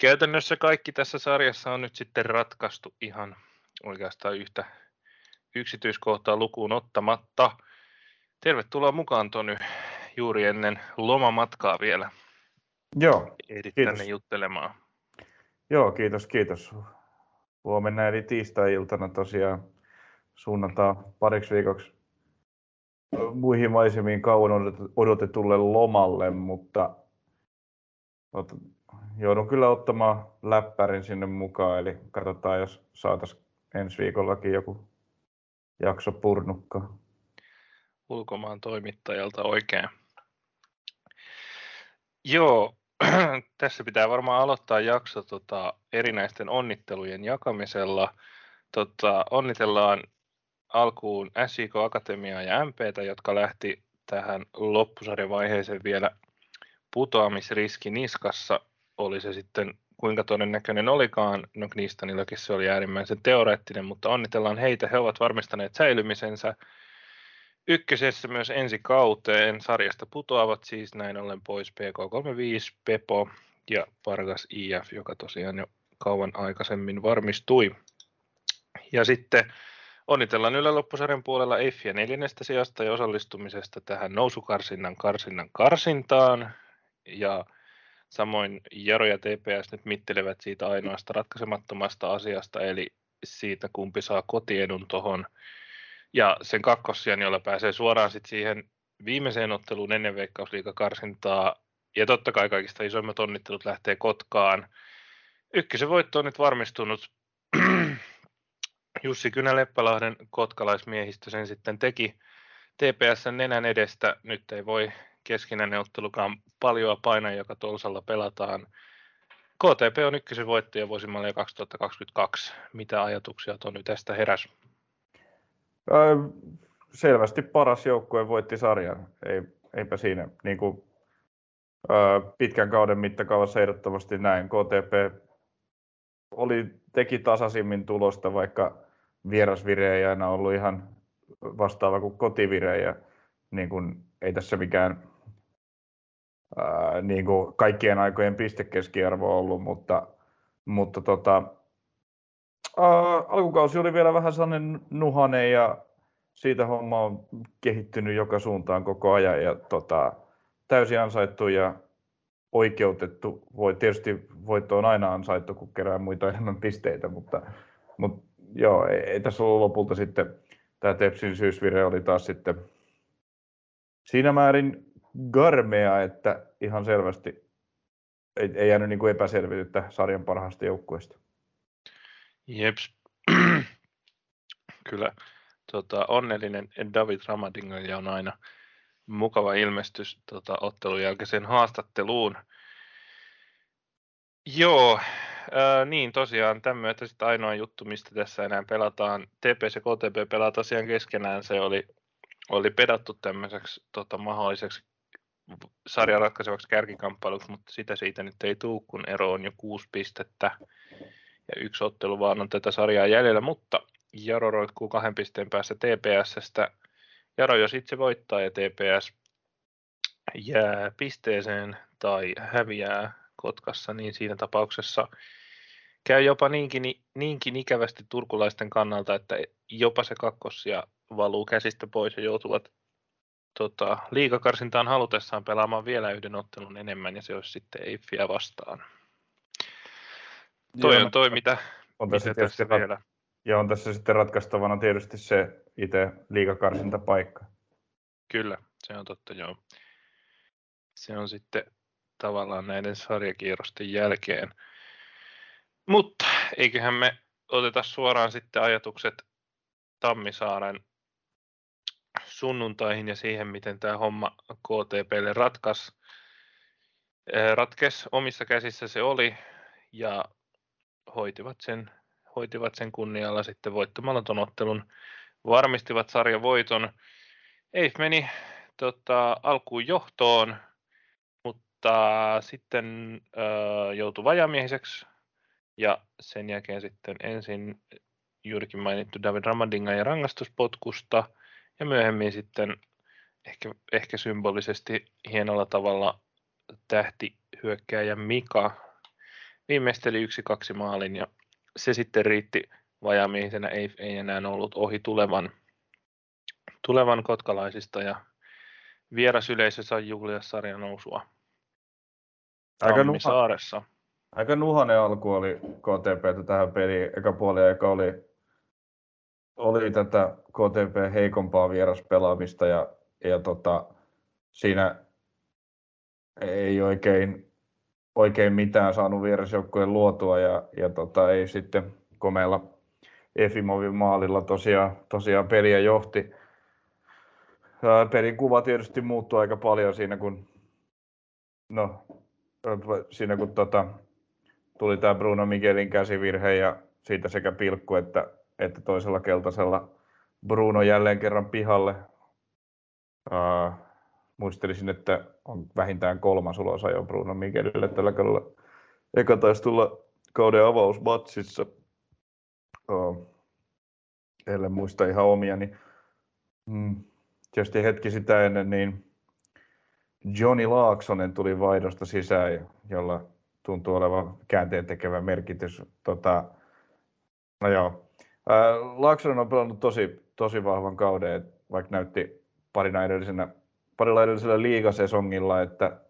käytännössä kaikki tässä sarjassa on nyt sitten ratkaistu ihan oikeastaan yhtä yksityiskohtaa lukuun ottamatta. Tervetuloa mukaan Tony juuri ennen lomamatkaa vielä. Joo, Ehdit kiitos. tänne juttelemaan. Joo, kiitos, kiitos. Huomenna eli tiistai-iltana tosiaan suunnataan pariksi viikoksi muihin maisemiin kauan odot- odotetulle lomalle, mutta joudun kyllä ottamaan läppärin sinne mukaan, eli katsotaan, jos saataisiin ensi viikollakin joku jakso purnukkaa. ulkomaan toimittajalta oikein. Joo, tässä pitää varmaan aloittaa jakso tota, erinäisten onnittelujen jakamisella. Tota, onnitellaan alkuun SIK Akatemiaa ja MPtä, jotka lähti tähän loppusarjavaiheeseen vielä putoamisriski niskassa. Oli se sitten kuinka todennäköinen olikaan, no Knistanillakin se oli äärimmäisen teoreettinen, mutta onnitellaan heitä, he ovat varmistaneet säilymisensä ykkösessä myös ensi kauteen. Sarjasta putoavat siis näin ollen pois PK35, Pepo ja Vargas IF, joka tosiaan jo kauan aikaisemmin varmistui. Ja sitten onnitellaan yläloppusarjan puolella Eiffia neljännestä sijasta ja osallistumisesta tähän nousukarsinnan karsinnan karsintaan. Ja samoin Jaro ja TPS nyt mittelevät siitä ainoasta ratkaisemattomasta asiasta, eli siitä kumpi saa kotiedun tuohon ja sen kakkossijan, jolla pääsee suoraan sit siihen viimeiseen otteluun ennen veikkausliikakarsintaa. Ja totta kai kaikista isoimmat onnittelut lähtee Kotkaan. Ykkösen voitto on nyt varmistunut. Jussi Kynä-Leppälahden kotkalaismiehistö sen sitten teki TPSn nenän edestä. Nyt ei voi keskinäinen ottelukaan paljon painaa, joka Tolsalla pelataan. KTP on ykkösen voittaja vuosimallia 2022. Mitä ajatuksia Toni tästä heräs? Öö, selvästi paras joukkue voitti sarjan. Ei, eipä siinä niin kuin, öö, pitkän kauden mittakaavassa ehdottomasti näin. KTP oli, teki tasaisimmin tulosta, vaikka vierasvire ei aina ollut ihan vastaava kuin kotivire. Ja, niin kuin, ei tässä mikään ää, niin kuin kaikkien aikojen pistekeskiarvo ollut, mutta, mutta tota, Uh, alkukausi oli vielä vähän sellainen nuhanen ja siitä homma on kehittynyt joka suuntaan koko ajan ja tota, täysin ansaittu ja oikeutettu. Voi, tietysti voitto on aina ansaittu, kun kerää muita enemmän pisteitä, mutta, mutta joo, ei, ei tässä ollut lopulta sitten, tämä Tepsin syysvire oli taas sitten siinä määrin garmea, että ihan selvästi ei, ei jäänyt niin epäselvyyttä sarjan parhaasta joukkueesta. Jeps. Kyllä tota, onnellinen David Ramadinga on aina mukava ilmestys tota, ottelun jälkeiseen haastatteluun. Joo, ää, niin tosiaan tämän myötä sitten ainoa juttu, mistä tässä enää pelataan, TPS ja KTP pelaa tosiaan keskenään, se oli, oli pedattu tämmöiseksi tota, mahdolliseksi sarjan ratkaisevaksi kärkikamppailuksi, mutta sitä siitä nyt ei tule, kun ero on jo kuusi pistettä ja yksi ottelu vaan on tätä sarjaa jäljellä, mutta Jaro roikkuu kahden pisteen päässä TPSstä. Jaro jos itse voittaa ja TPS jää pisteeseen tai häviää Kotkassa, niin siinä tapauksessa käy jopa niinkin, niinkin ikävästi turkulaisten kannalta, että jopa se kakkossia valuu käsistä pois ja joutuvat tota, liikakarsintaan halutessaan pelaamaan vielä yhden ottelun enemmän ja se olisi sitten Eiffiä vastaan. Toi on toi, mitä, on mitä tässä rat- vielä. Ja on tässä sitten ratkaistavana tietysti se itse liikakarsintapaikka. Kyllä, se on totta, joo. Se on sitten tavallaan näiden sarjakierrosten jälkeen. Mutta eiköhän me oteta suoraan sitten ajatukset Tammisaaren sunnuntaihin ja siihen, miten tämä homma KTPlle ratkas. Ratkes omissa käsissä se oli ja hoitivat sen, hoitivat sen kunnialla sitten voittamalla ton ottelun. Varmistivat sarjan voiton. Eif meni tota, alkuun johtoon, mutta sitten ö, joutui vajamiehiseksi ja sen jälkeen sitten ensin juurikin mainittu David Ramadinga ja rangaistuspotkusta ja myöhemmin sitten ehkä, ehkä symbolisesti hienolla tavalla tähti hyökkääjä Mika viimeisteli yksi kaksi maalin ja se sitten riitti vajamiehisenä, ei, ei enää ollut ohi tulevan, tulevan kotkalaisista ja vierasyleisö sai juhlia sarjan nousua Aika, nuha, aika nuhanen alku oli KTP tähän peliin. Eka puoli aika oli, oli tätä KTP heikompaa vieraspelaamista ja, ja tota, siinä ei oikein, oikein mitään saanut vierasjoukkueen luotua ja, ja tota, ei sitten komeilla Efimovin maalilla tosiaan, tosiaan peliä johti. Pelin kuva tietysti muuttui aika paljon siinä, kun, no, siinä kun tota, tuli tämä Bruno Miguelin käsivirhe ja siitä sekä pilkku että, että toisella keltaisella Bruno jälleen kerran pihalle. Uh, muistelisin, että on vähintään kolmas ulosajo Bruno Miguelille tällä kaudella. Eka taisi tulla kauden avausmatsissa. Uh, ellen muista ihan omia, niin mm, tietysti hetki sitä ennen, niin Johnny Laaksonen tuli vaihdosta sisään, jolla tuntuu olevan käänteen tekevä merkitys. Tota, no joo. Laaksonen on pelannut tosi, tosi vahvan kauden, vaikka näytti parina edellisenä, parilla edellisellä liigasesongilla, että,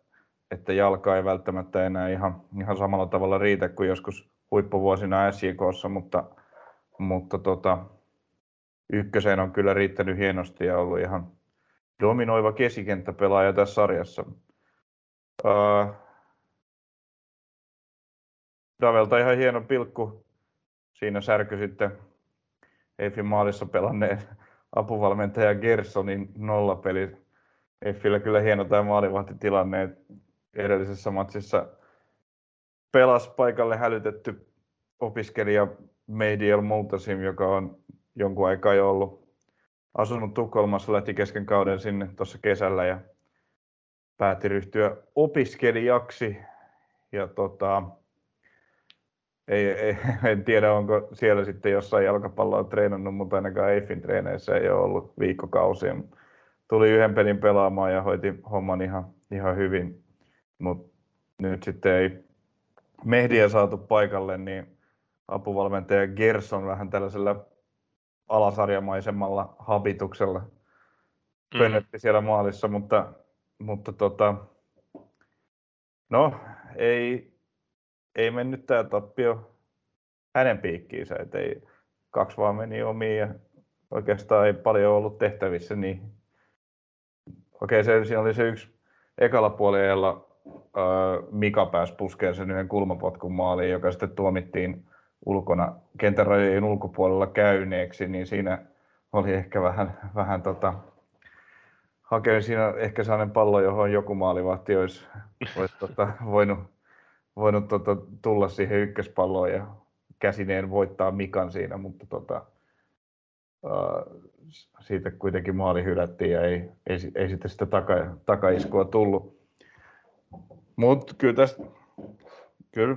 että jalka ei välttämättä enää ihan, ihan samalla tavalla riitä kuin joskus huippuvuosina SJKssa, mutta, mutta tota, ykköseen on kyllä riittänyt hienosti ja ollut ihan dominoiva keskikenttäpelaaja tässä sarjassa. Uh, Davelta ihan hieno pilkku. Siinä särky sitten Eiffin maalissa pelanneen apuvalmentaja Gersonin nollapeli. Eiffillä kyllä hieno tämä maalivahtitilanne. Edellisessä matsissa pelas paikalle hälytetty opiskelija Medial Moutasim, joka on jonkun aikaa jo ollut asunut Tukholmassa, lähti kesken kauden sinne tuossa kesällä ja päätti ryhtyä opiskelijaksi. Ja tota, ei, ei, en tiedä, onko siellä sitten jossain jalkapalloa treenannut, mutta ainakaan Eiffin treeneissä ei ole ollut viikkokausia. Tuli yhden pelin pelaamaan ja hoiti homman ihan, ihan hyvin, mutta nyt sitten ei Mehdiä saatu paikalle, niin apuvalmentaja Gerson vähän tällaisella alasarjamaisemmalla habituksella mm. pönötti siellä maalissa, mutta, mutta tota, no, ei, ei mennyt tämä tappio hänen piikkiinsä, että ei, kaksi vaan meni omiin ja oikeastaan ei paljon ollut tehtävissä, niin okei, se, siinä oli se yksi ekalla puolella Mika pääsi puskeen sen yhden kulmapotkun maaliin, joka sitten tuomittiin ulkona kentän rajojen ulkopuolella käyneeksi, niin siinä oli ehkä vähän, vähän tota, hakein siinä ehkä sellainen pallo, johon joku maalivahti olisi, olisi tota, voinut, voinut tota, tulla siihen ykköspalloon ja käsineen voittaa Mikan siinä, mutta tota, uh, siitä kuitenkin maali hylättiin ja ei, ei, ei sitten sitä taka, takaiskua tullut. Mutta kyllä tästä, kyllä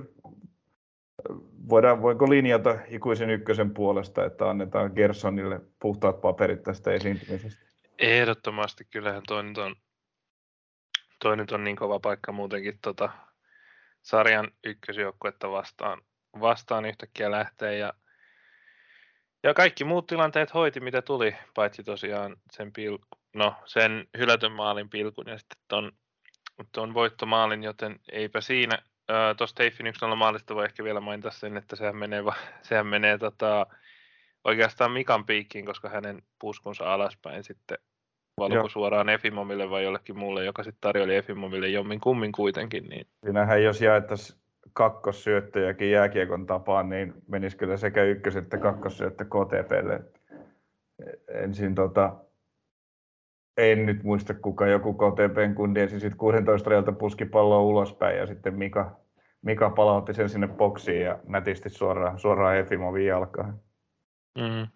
voidaan, voiko linjata ikuisen ykkösen puolesta, että annetaan Gersonille puhtaat paperit tästä esiintymisestä? Ehdottomasti, kyllähän toi nyt on, toi nyt on niin kova paikka muutenkin tota, sarjan ykkösjoukkuetta vastaan, vastaan yhtäkkiä lähtee. Ja, ja kaikki muut tilanteet hoiti mitä tuli, paitsi tosiaan sen, pilku, no, sen hylätön maalin pilkun ja sitten ton, ton voittomaalin, joten eipä siinä. Tuosta Teifin 1 maalista voi ehkä vielä mainita sen, että sehän menee, sehän menee tota, oikeastaan Mikan piikkiin, koska hänen puskunsa alaspäin sitten valuko suoraan Efimomille vai jollekin muulle, joka sitten tarjoili Efimomille jommin kummin kuitenkin. Niin... Siinähän jos jaettaisiin kakkossyöttöjäkin jääkiekon tapaan, niin menisi kyllä sekä ykkös- että kakkossyöttö KTPlle. Ensin tota, en nyt muista kuka joku KTPn kundi ensin sitten 16 rajalta puski palloa ulospäin ja sitten Mika, Mika palautti sen sinne boksiin ja nätisti suoraan, suoraan Efimovin jalkaan. Mm.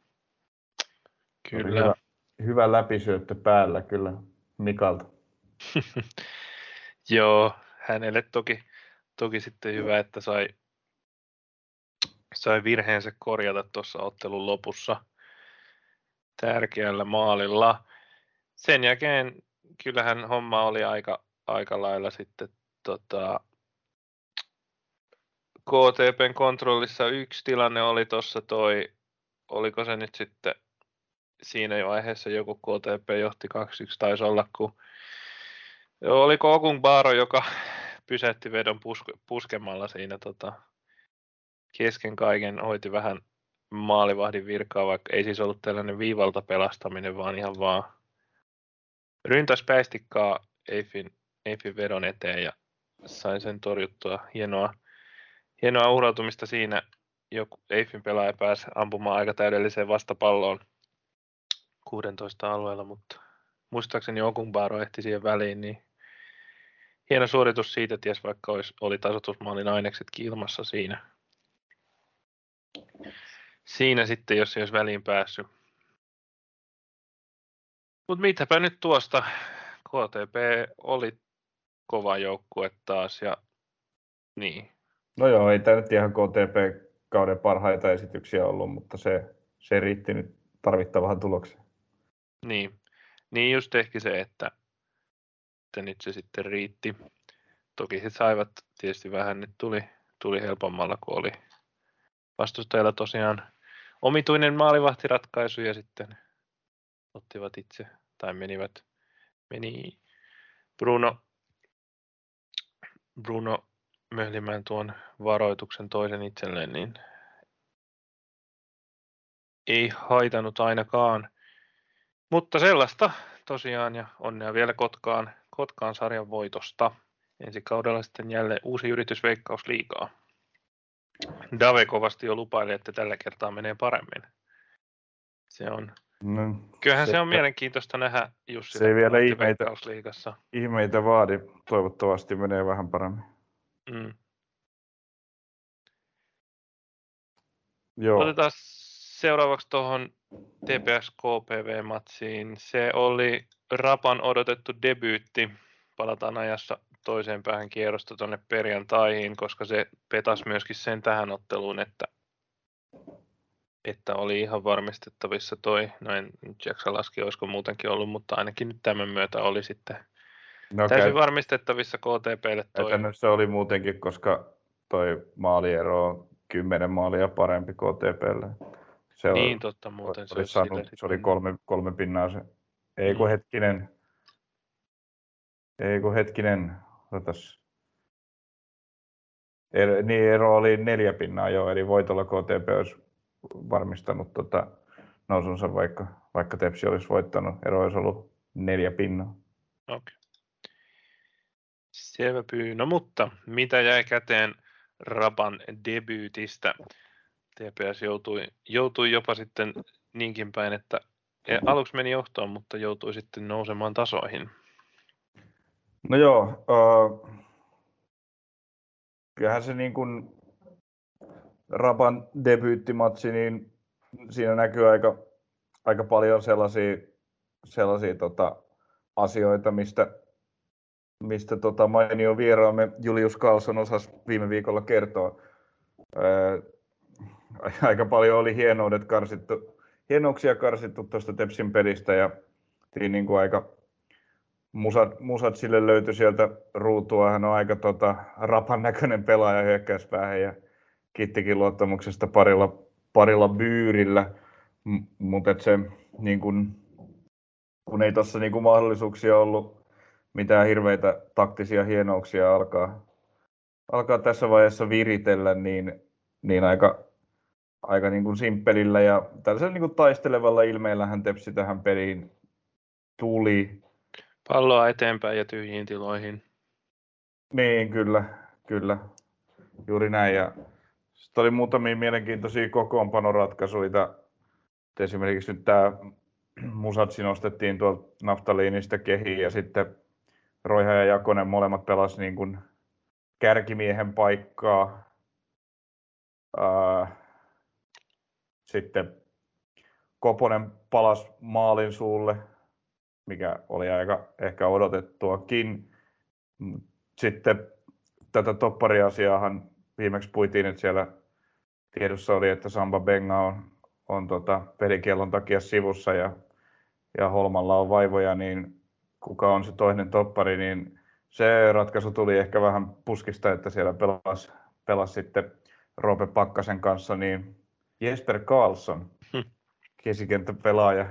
Kyllä. Hyvä, hyvä läpisyöttö päällä kyllä Mikalta. Joo, hänelle toki, toki sitten hyvä, että sai, sai virheensä korjata tuossa ottelun lopussa tärkeällä maalilla sen jälkeen kyllähän homma oli aika, aika lailla sitten tota, KTPn kontrollissa yksi tilanne oli tuossa toi, oliko se nyt sitten siinä vaiheessa joku KTP johti 2-1 taisi olla, kun oliko Okun Baaro, joka pysäytti vedon puske, puskemalla siinä tota, kesken kaiken, hoiti vähän maalivahdin virkaa, vaikka ei siis ollut tällainen viivalta pelastaminen, vaan ihan vaan ryntäs päistikkaa Eiffin, Eiffin vedon eteen ja sain sen torjuttua. Hienoa, hienoa uhrautumista siinä. Joku Eiffin pelaaja pääsi ampumaan aika täydelliseen vastapalloon 16 alueella, mutta muistaakseni Okunbaro ehti siihen väliin, niin hieno suoritus siitä, ties vaikka olisi, oli tasoitusmaalin aineksetkin ilmassa siinä. Siinä sitten, jos ei olisi väliin päässyt. Mutta mitäpä nyt tuosta. KTP oli kova joukkue taas ja niin. No joo, ei tämä nyt ihan KTP-kauden parhaita esityksiä ollut, mutta se, se riitti nyt tarvittavaan tulokseen. Niin, niin just ehkä se, että, että nyt se sitten riitti. Toki he saivat tietysti vähän, nyt tuli, tuli helpommalla, kun oli vastustajalla tosiaan omituinen maalivahtiratkaisu ja sitten ottivat itse tai menivät, meni Bruno, Bruno möhlimään tuon varoituksen toisen itselleen, niin ei haitanut ainakaan. Mutta sellaista tosiaan ja onnea vielä Kotkaan, Kotkaan sarjan voitosta. Ensi kaudella sitten jälleen uusi yritys Veikkausliigaa. Dave kovasti jo lupaili, että tällä kertaa menee paremmin. Se on, no, kyllähän se, se on mielenkiintoista nähdä Jussi se ei vielä ihmeitä, ihmeitä vaadi. Toivottavasti menee vähän paremmin. Mm. Joo. Otetaan seuraavaksi tuohon TPS KPV-matsiin. Se oli Rapan odotettu debyytti. Palataan ajassa toiseen päähän kierrosta tuonne perjantaihin, koska se petasi myöskin sen tähän otteluun, että, että oli ihan varmistettavissa toi, no en jaksa laski, olisiko muutenkin ollut, mutta ainakin nyt tämän myötä oli sitten no, täysin varmistettavissa KTPlle toi. Käytännössä oli muutenkin, koska toi maaliero on kymmenen maalia parempi KTPlle. Se niin, oli, totta muuten. Oli se, saanut, se oli kolme, kolme pinnaa se. Ei kun mm. hetkinen. Ei kun hetkinen. Otas. Er, niin ero oli neljä pinnaa jo, eli voitolla KTP olisi varmistanut tota nousunsa, vaikka, vaikka Tepsi olisi voittanut. Ero olisi ollut neljä pinnaa. Okay. Selvä pyy. No mutta mitä jäi käteen Raban debyytistä? TPS joutui, joutui jopa sitten niinkin päin, että aluksi meni johtoon, mutta joutui sitten nousemaan tasoihin. No joo, uh, kyllähän se niin kuin Raban debyyttimatsi, niin siinä näkyy aika, aika paljon sellaisia, sellaisia tota, asioita, mistä, mistä tota mainio vieraamme Julius Carlson osasi viime viikolla kertoa. Uh, aika paljon oli hienoudet karsittu, hienouksia karsittu tuosta Tepsin pelistä ja niin kuin aika musat, musat sille löytyi sieltä ruutua. Hän on aika tota, rapan näköinen pelaaja hyökkäyspäähän ja kittikin luottamuksesta parilla, parilla byyrillä. M- mutta se, niin kun, kun ei tuossa niin mahdollisuuksia ollut mitään hirveitä taktisia hienouksia alkaa, alkaa tässä vaiheessa viritellä, niin, niin aika, aika niin kuin simppelillä ja tällaisella niin kuin taistelevalla ilmeellä hän Tepsi tähän peliin tuli. Palloa eteenpäin ja tyhjiin tiloihin. Niin, kyllä, kyllä. Juuri näin. Ja sitten oli muutamia mielenkiintoisia kokoonpanoratkaisuja. Esimerkiksi nyt tämä Musatsi nostettiin tuolta naftaliinista kehiin ja sitten Roiha ja Jakonen molemmat pelas niin kuin kärkimiehen paikkaa. Sitten Koponen palas maalin suulle, mikä oli aika ehkä odotettuakin. Sitten tätä toppariasiaahan viimeksi puitiin, että siellä tiedossa oli, että Samba Benga on, on tota pelikielon takia sivussa ja, ja Holmalla on vaivoja, niin kuka on se toinen toppari, niin se ratkaisu tuli ehkä vähän puskista, että siellä pelasi, pelasi sitten Roope Pakkasen kanssa, niin Jesper Karlsson, hm. keskikenttäpelaaja,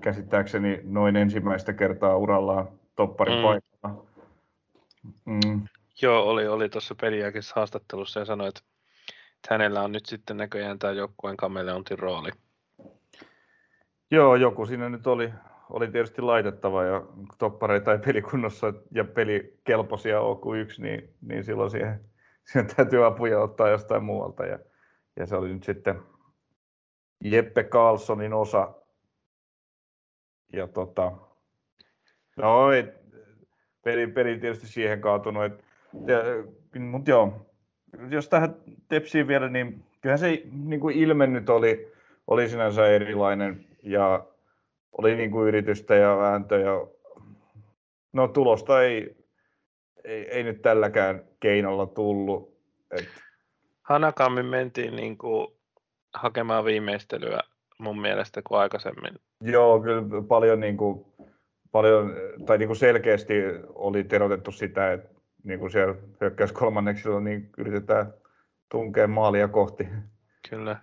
käsittääkseni noin ensimmäistä kertaa urallaan topparin mm. paikalla. Mm. Joo, oli, oli tuossa peliäkin haastattelussa ja sanoi, että hänellä on nyt sitten näköjään tämä joukkueen kameleontin rooli. Joo, joku siinä nyt oli, oli tietysti laitettava ja toppareita ei pelikunnossa ja pelikelpoisia ole kuin yksi, niin, niin silloin siihen, siihen täytyy apuja ottaa jostain muualta. Ja, ja se oli nyt sitten Jeppe Carlsonin osa. Ja tota, no ei, peli, peli tietysti siihen kaatunut. Et, mutta joo, jos tähän tepsiin vielä, niin kyllähän se niin kuin ilme nyt oli, oli sinänsä erilainen ja oli niin kuin yritystä ja vääntöä. No tulosta ei, ei, ei nyt tälläkään keinolla tullut. Et... Hanakammin mentiin niin kuin hakemaan viimeistelyä mun mielestä kuin aikaisemmin. Joo, kyllä paljon, niin kuin, paljon tai niin kuin selkeästi oli terotettu sitä, että niin kuin siellä hyökkäys kolmanneksilla niin yritetään tunkea maalia kohti. Kyllä.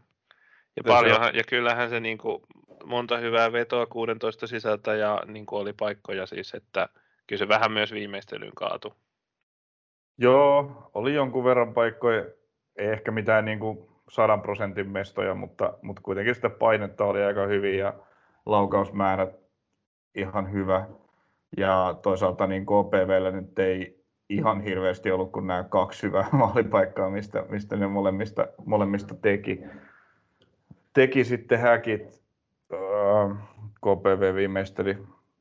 Ja, paljonhan, ja kyllähän se niin kuin, monta hyvää vetoa 16 sisältä ja niin kuin oli paikkoja siis, että kyllä se vähän myös viimeistelyyn kaatu. Joo, oli jonkun verran paikkoja, ei ehkä mitään niin kuin sadan prosentin mestoja, mutta, mutta kuitenkin sitä painetta oli aika hyvin ja laukausmäärät ihan hyvä. Ja toisaalta niin KPVllä nyt ei ihan hirveästi ollut kuin nämä kaksi hyvää maalipaikkaa, mistä, mistä ne molemmista, molemmista teki. Teki sitten häkit. KPV viimeisteli,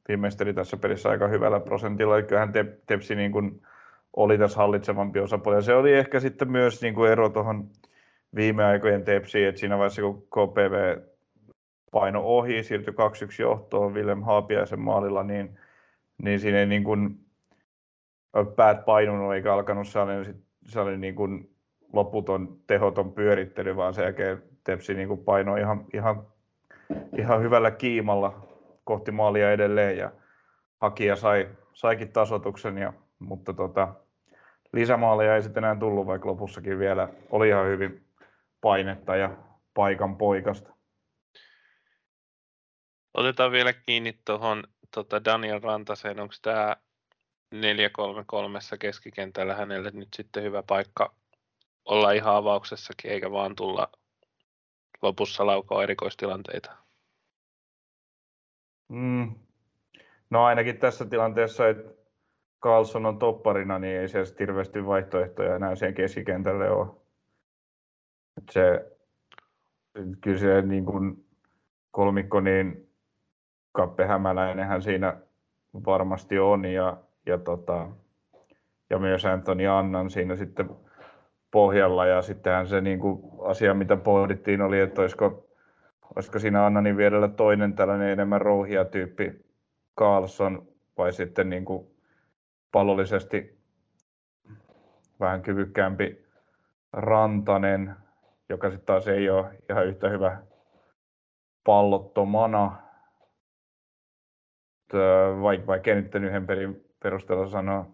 viimeisteli tässä pelissä aika hyvällä prosentilla. Kyllähän Tepsi niin kuin oli tässä hallitsevampi osapuoli. Ja se oli ehkä sitten myös niin kuin ero tuohon viime aikojen Tepsiin, että siinä vaiheessa kun KPV paino ohi, siirtyi 2-1 johtoon Willem Haapiaisen maalilla, niin, niin siinä ei niin kuin päät painunut eikä alkanut sellainen, sellainen niin kuin loputon tehoton pyörittely, vaan sen jälkeen Tepsi niin kuin painoi ihan, ihan, ihan hyvällä kiimalla kohti maalia edelleen ja hakija sai, saikin tasotuksen, ja, mutta tota, lisämaaleja ei sitten enää tullut, vaikka lopussakin vielä oli ihan hyvin painetta ja paikan poikasta. Otetaan vielä kiinni tuohon tota Daniel Rantaseen. Onko tämä 4-3-3 keskikentällä hänelle nyt sitten hyvä paikka olla ihan avauksessakin, eikä vaan tulla lopussa laukoa erikoistilanteita? Mm. No ainakin tässä tilanteessa, että Carlson on topparina, niin ei se hirveästi vaihtoehtoja enää siihen keskikentälle ole. Et se, kyllä se niin kuin kolmikko, niin Kappe Hämäläinenhän siinä varmasti on ja ja, tota, ja myös Anthony Annan siinä sitten pohjalla. Ja sittenhän se niin kuin asia, mitä pohdittiin, oli, että olisiko, olisiko siinä Annanin vierellä toinen tällainen enemmän rouhia tyyppi Carlson vai sitten niin kuin pallollisesti vähän kyvykkäämpi Rantanen, joka sitten taas ei ole ihan yhtä hyvä pallottomana. En nyt yhden pelin perusteella sanoa,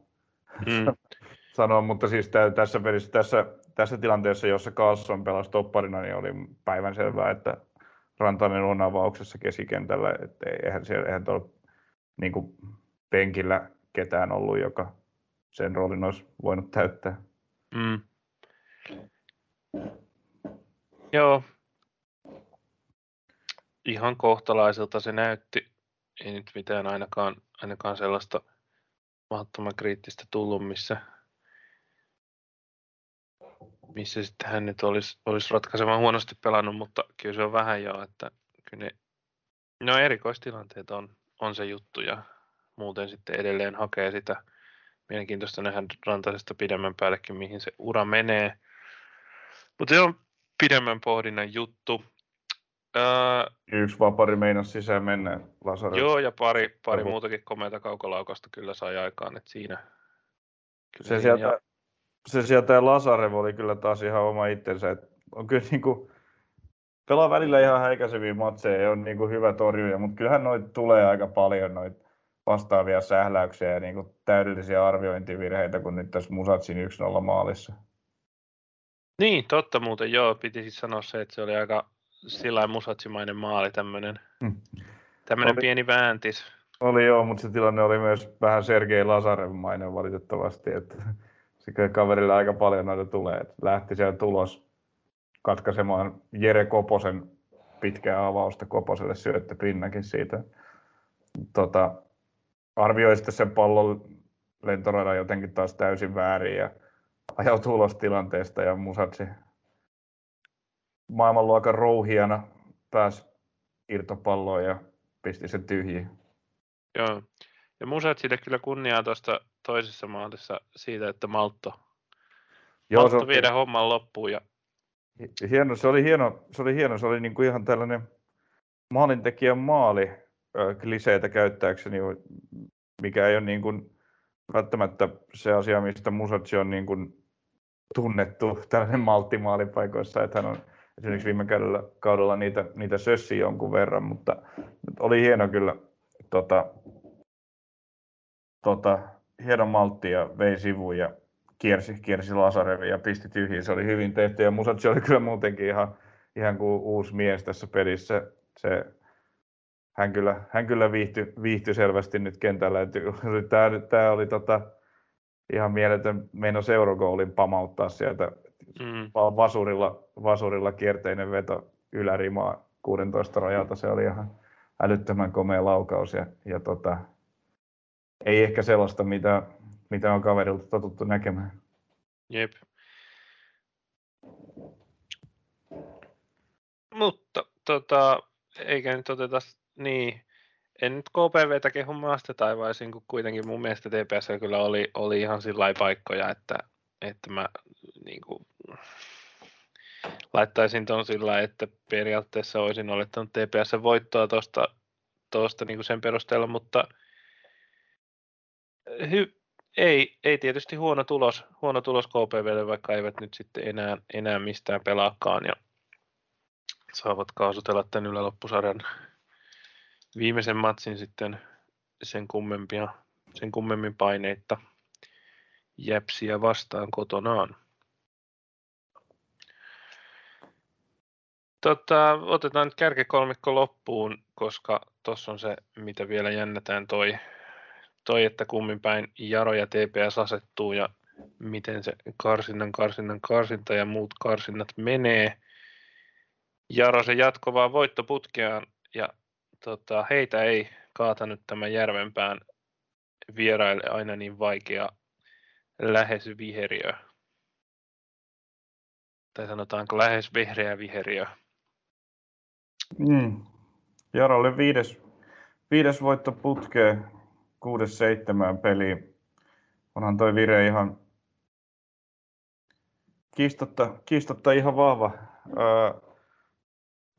mm. sanoa mutta siis tä, tässä, pelissä, tässä, tässä tilanteessa, jossa Carlson pelasi topparina, niin oli päivänselvää, että Rantanen on avauksessa keskikentällä, että eihän, siellä, eihän tuolla niin kuin penkillä ketään ollut, joka sen roolin olisi voinut täyttää. Mm. Joo. Ihan kohtalaiselta se näytti. Ei nyt mitään ainakaan, ainakaan sellaista mahdottoman kriittistä tullut, missä, missä sitten hän nyt olisi, olisi ratkaisemaan huonosti pelannut, mutta kyllä se on vähän jo, että kyllä ne, no erikoistilanteet on, on se juttu ja muuten sitten edelleen hakee sitä mielenkiintoista nähdä Rantasesta pidemmän päällekin, mihin se ura menee. Mutta se on pidemmän pohdinnan juttu. Öö, Yksi vapari meinas sisään mennä Lasarev. Joo, ja pari, pari muutakin komeita kaukolaukasta kyllä sai aikaan, että siinä... Kyllä se, sieltä, ja... se sieltä Lasarev oli kyllä taas ihan oma itsensä. että on kyllä niin kuin, pelaa välillä ihan häikäiseviä matseja ja on niin kuin hyvä torjuja, mutta kyllähän noita tulee aika paljon noita vastaavia sähläyksiä ja niin kuin täydellisiä arviointivirheitä, kun nyt tässä Musatsin 1-0 maalissa. Niin, totta muuten, joo. Piti siis sanoa se, että se oli aika sillä musatsimainen maali, tämmöinen hmm. tämmöinen oli, pieni vääntis. Oli joo, mutta se tilanne oli myös vähän Sergei Lazarev-mainen valitettavasti, että se kaverille aika paljon noita tulee. Että lähti siellä tulos katkaisemaan Jere Koposen pitkää avausta Koposelle syöttö Pinnakin siitä. Tota, arvioi sitten sen pallon lentoradan jotenkin taas täysin väärin ja ajautui ulos tilanteesta ja Musatsi maailmanluokan rouhijana pääsi irtopalloon ja pisti sen tyhjiin. Joo. Ja Musatsille kyllä kunniaa tuosta toisessa maalissa siitä, että Maltto, Joo, Maltto se viedä homman loppuun. Ja... Hieno, se oli hieno, se oli, hieno, se oli niin kuin ihan tällainen maalintekijän maali kliseitä käyttääkseni, mikä ei ole niin kuin välttämättä se asia, mistä Musatsi on niin kuin tunnettu tällainen malttimaalipaikoissa, että hän on esimerkiksi viime kaudella, kaudella niitä, niitä sössi jonkun verran, mutta oli hieno kyllä tota, tota, hieno maltti ja vei sivuun ja kiersi, kiersi Lasarevi ja pisti tyhjiin. Se oli hyvin tehty ja Musatsi oli kyllä muutenkin ihan, ihan kuin uusi mies tässä pelissä. Se, hän kyllä, hän kyllä viihtyi, viihtyi selvästi nyt kentällä. Tämä, tämä oli tota, ihan mieletön meno seuragoolin pamauttaa sieltä mm. vasurilla, vasurilla kierteinen veto ylärimaa 16 rajalta. Se oli ihan älyttömän komea laukaus ja, ja tota, ei ehkä sellaista, mitä, mitä on kaverilta totuttu näkemään. Jep. Mutta tota, eikä nyt oteta niin, en nyt KPVtä kehu maasta taivaisin, kun kuitenkin mun mielestä TPS kyllä oli, oli ihan sillä paikkoja, että, että mä niin kuin, laittaisin ton sillä että periaatteessa olisin olettanut TPS voittoa tuosta tosta, niin sen perusteella, mutta hy, ei, ei tietysti huono tulos, huono tulos KPVlle, vaikka eivät nyt sitten enää, enää mistään pelaakaan ja saavat kaasutella tämän yläloppusarjan viimeisen matsin sitten sen kummempia, sen kummemmin paineita jäpsiä vastaan kotonaan. Tota, otetaan nyt kärkekolmikko loppuun, koska tuossa on se, mitä vielä jännätään toi, toi, että kummin päin Jaro ja TPS asettuu ja miten se karsinnan, karsinnan, karsinta ja muut karsinnat menee. Jaro se jatkovaa voittoputkeaan ja tota, heitä ei kaatanut tämän Järvenpään vieraille aina niin vaikea lähes viheriö. Tai sanotaanko lähes vihreä viheriö. Mm. Jarolle viides, viides voitto putkeen, kuudes seitsemään peliin. Onhan toi vire ihan kiistotta, kiistotta ihan vahva. Öö,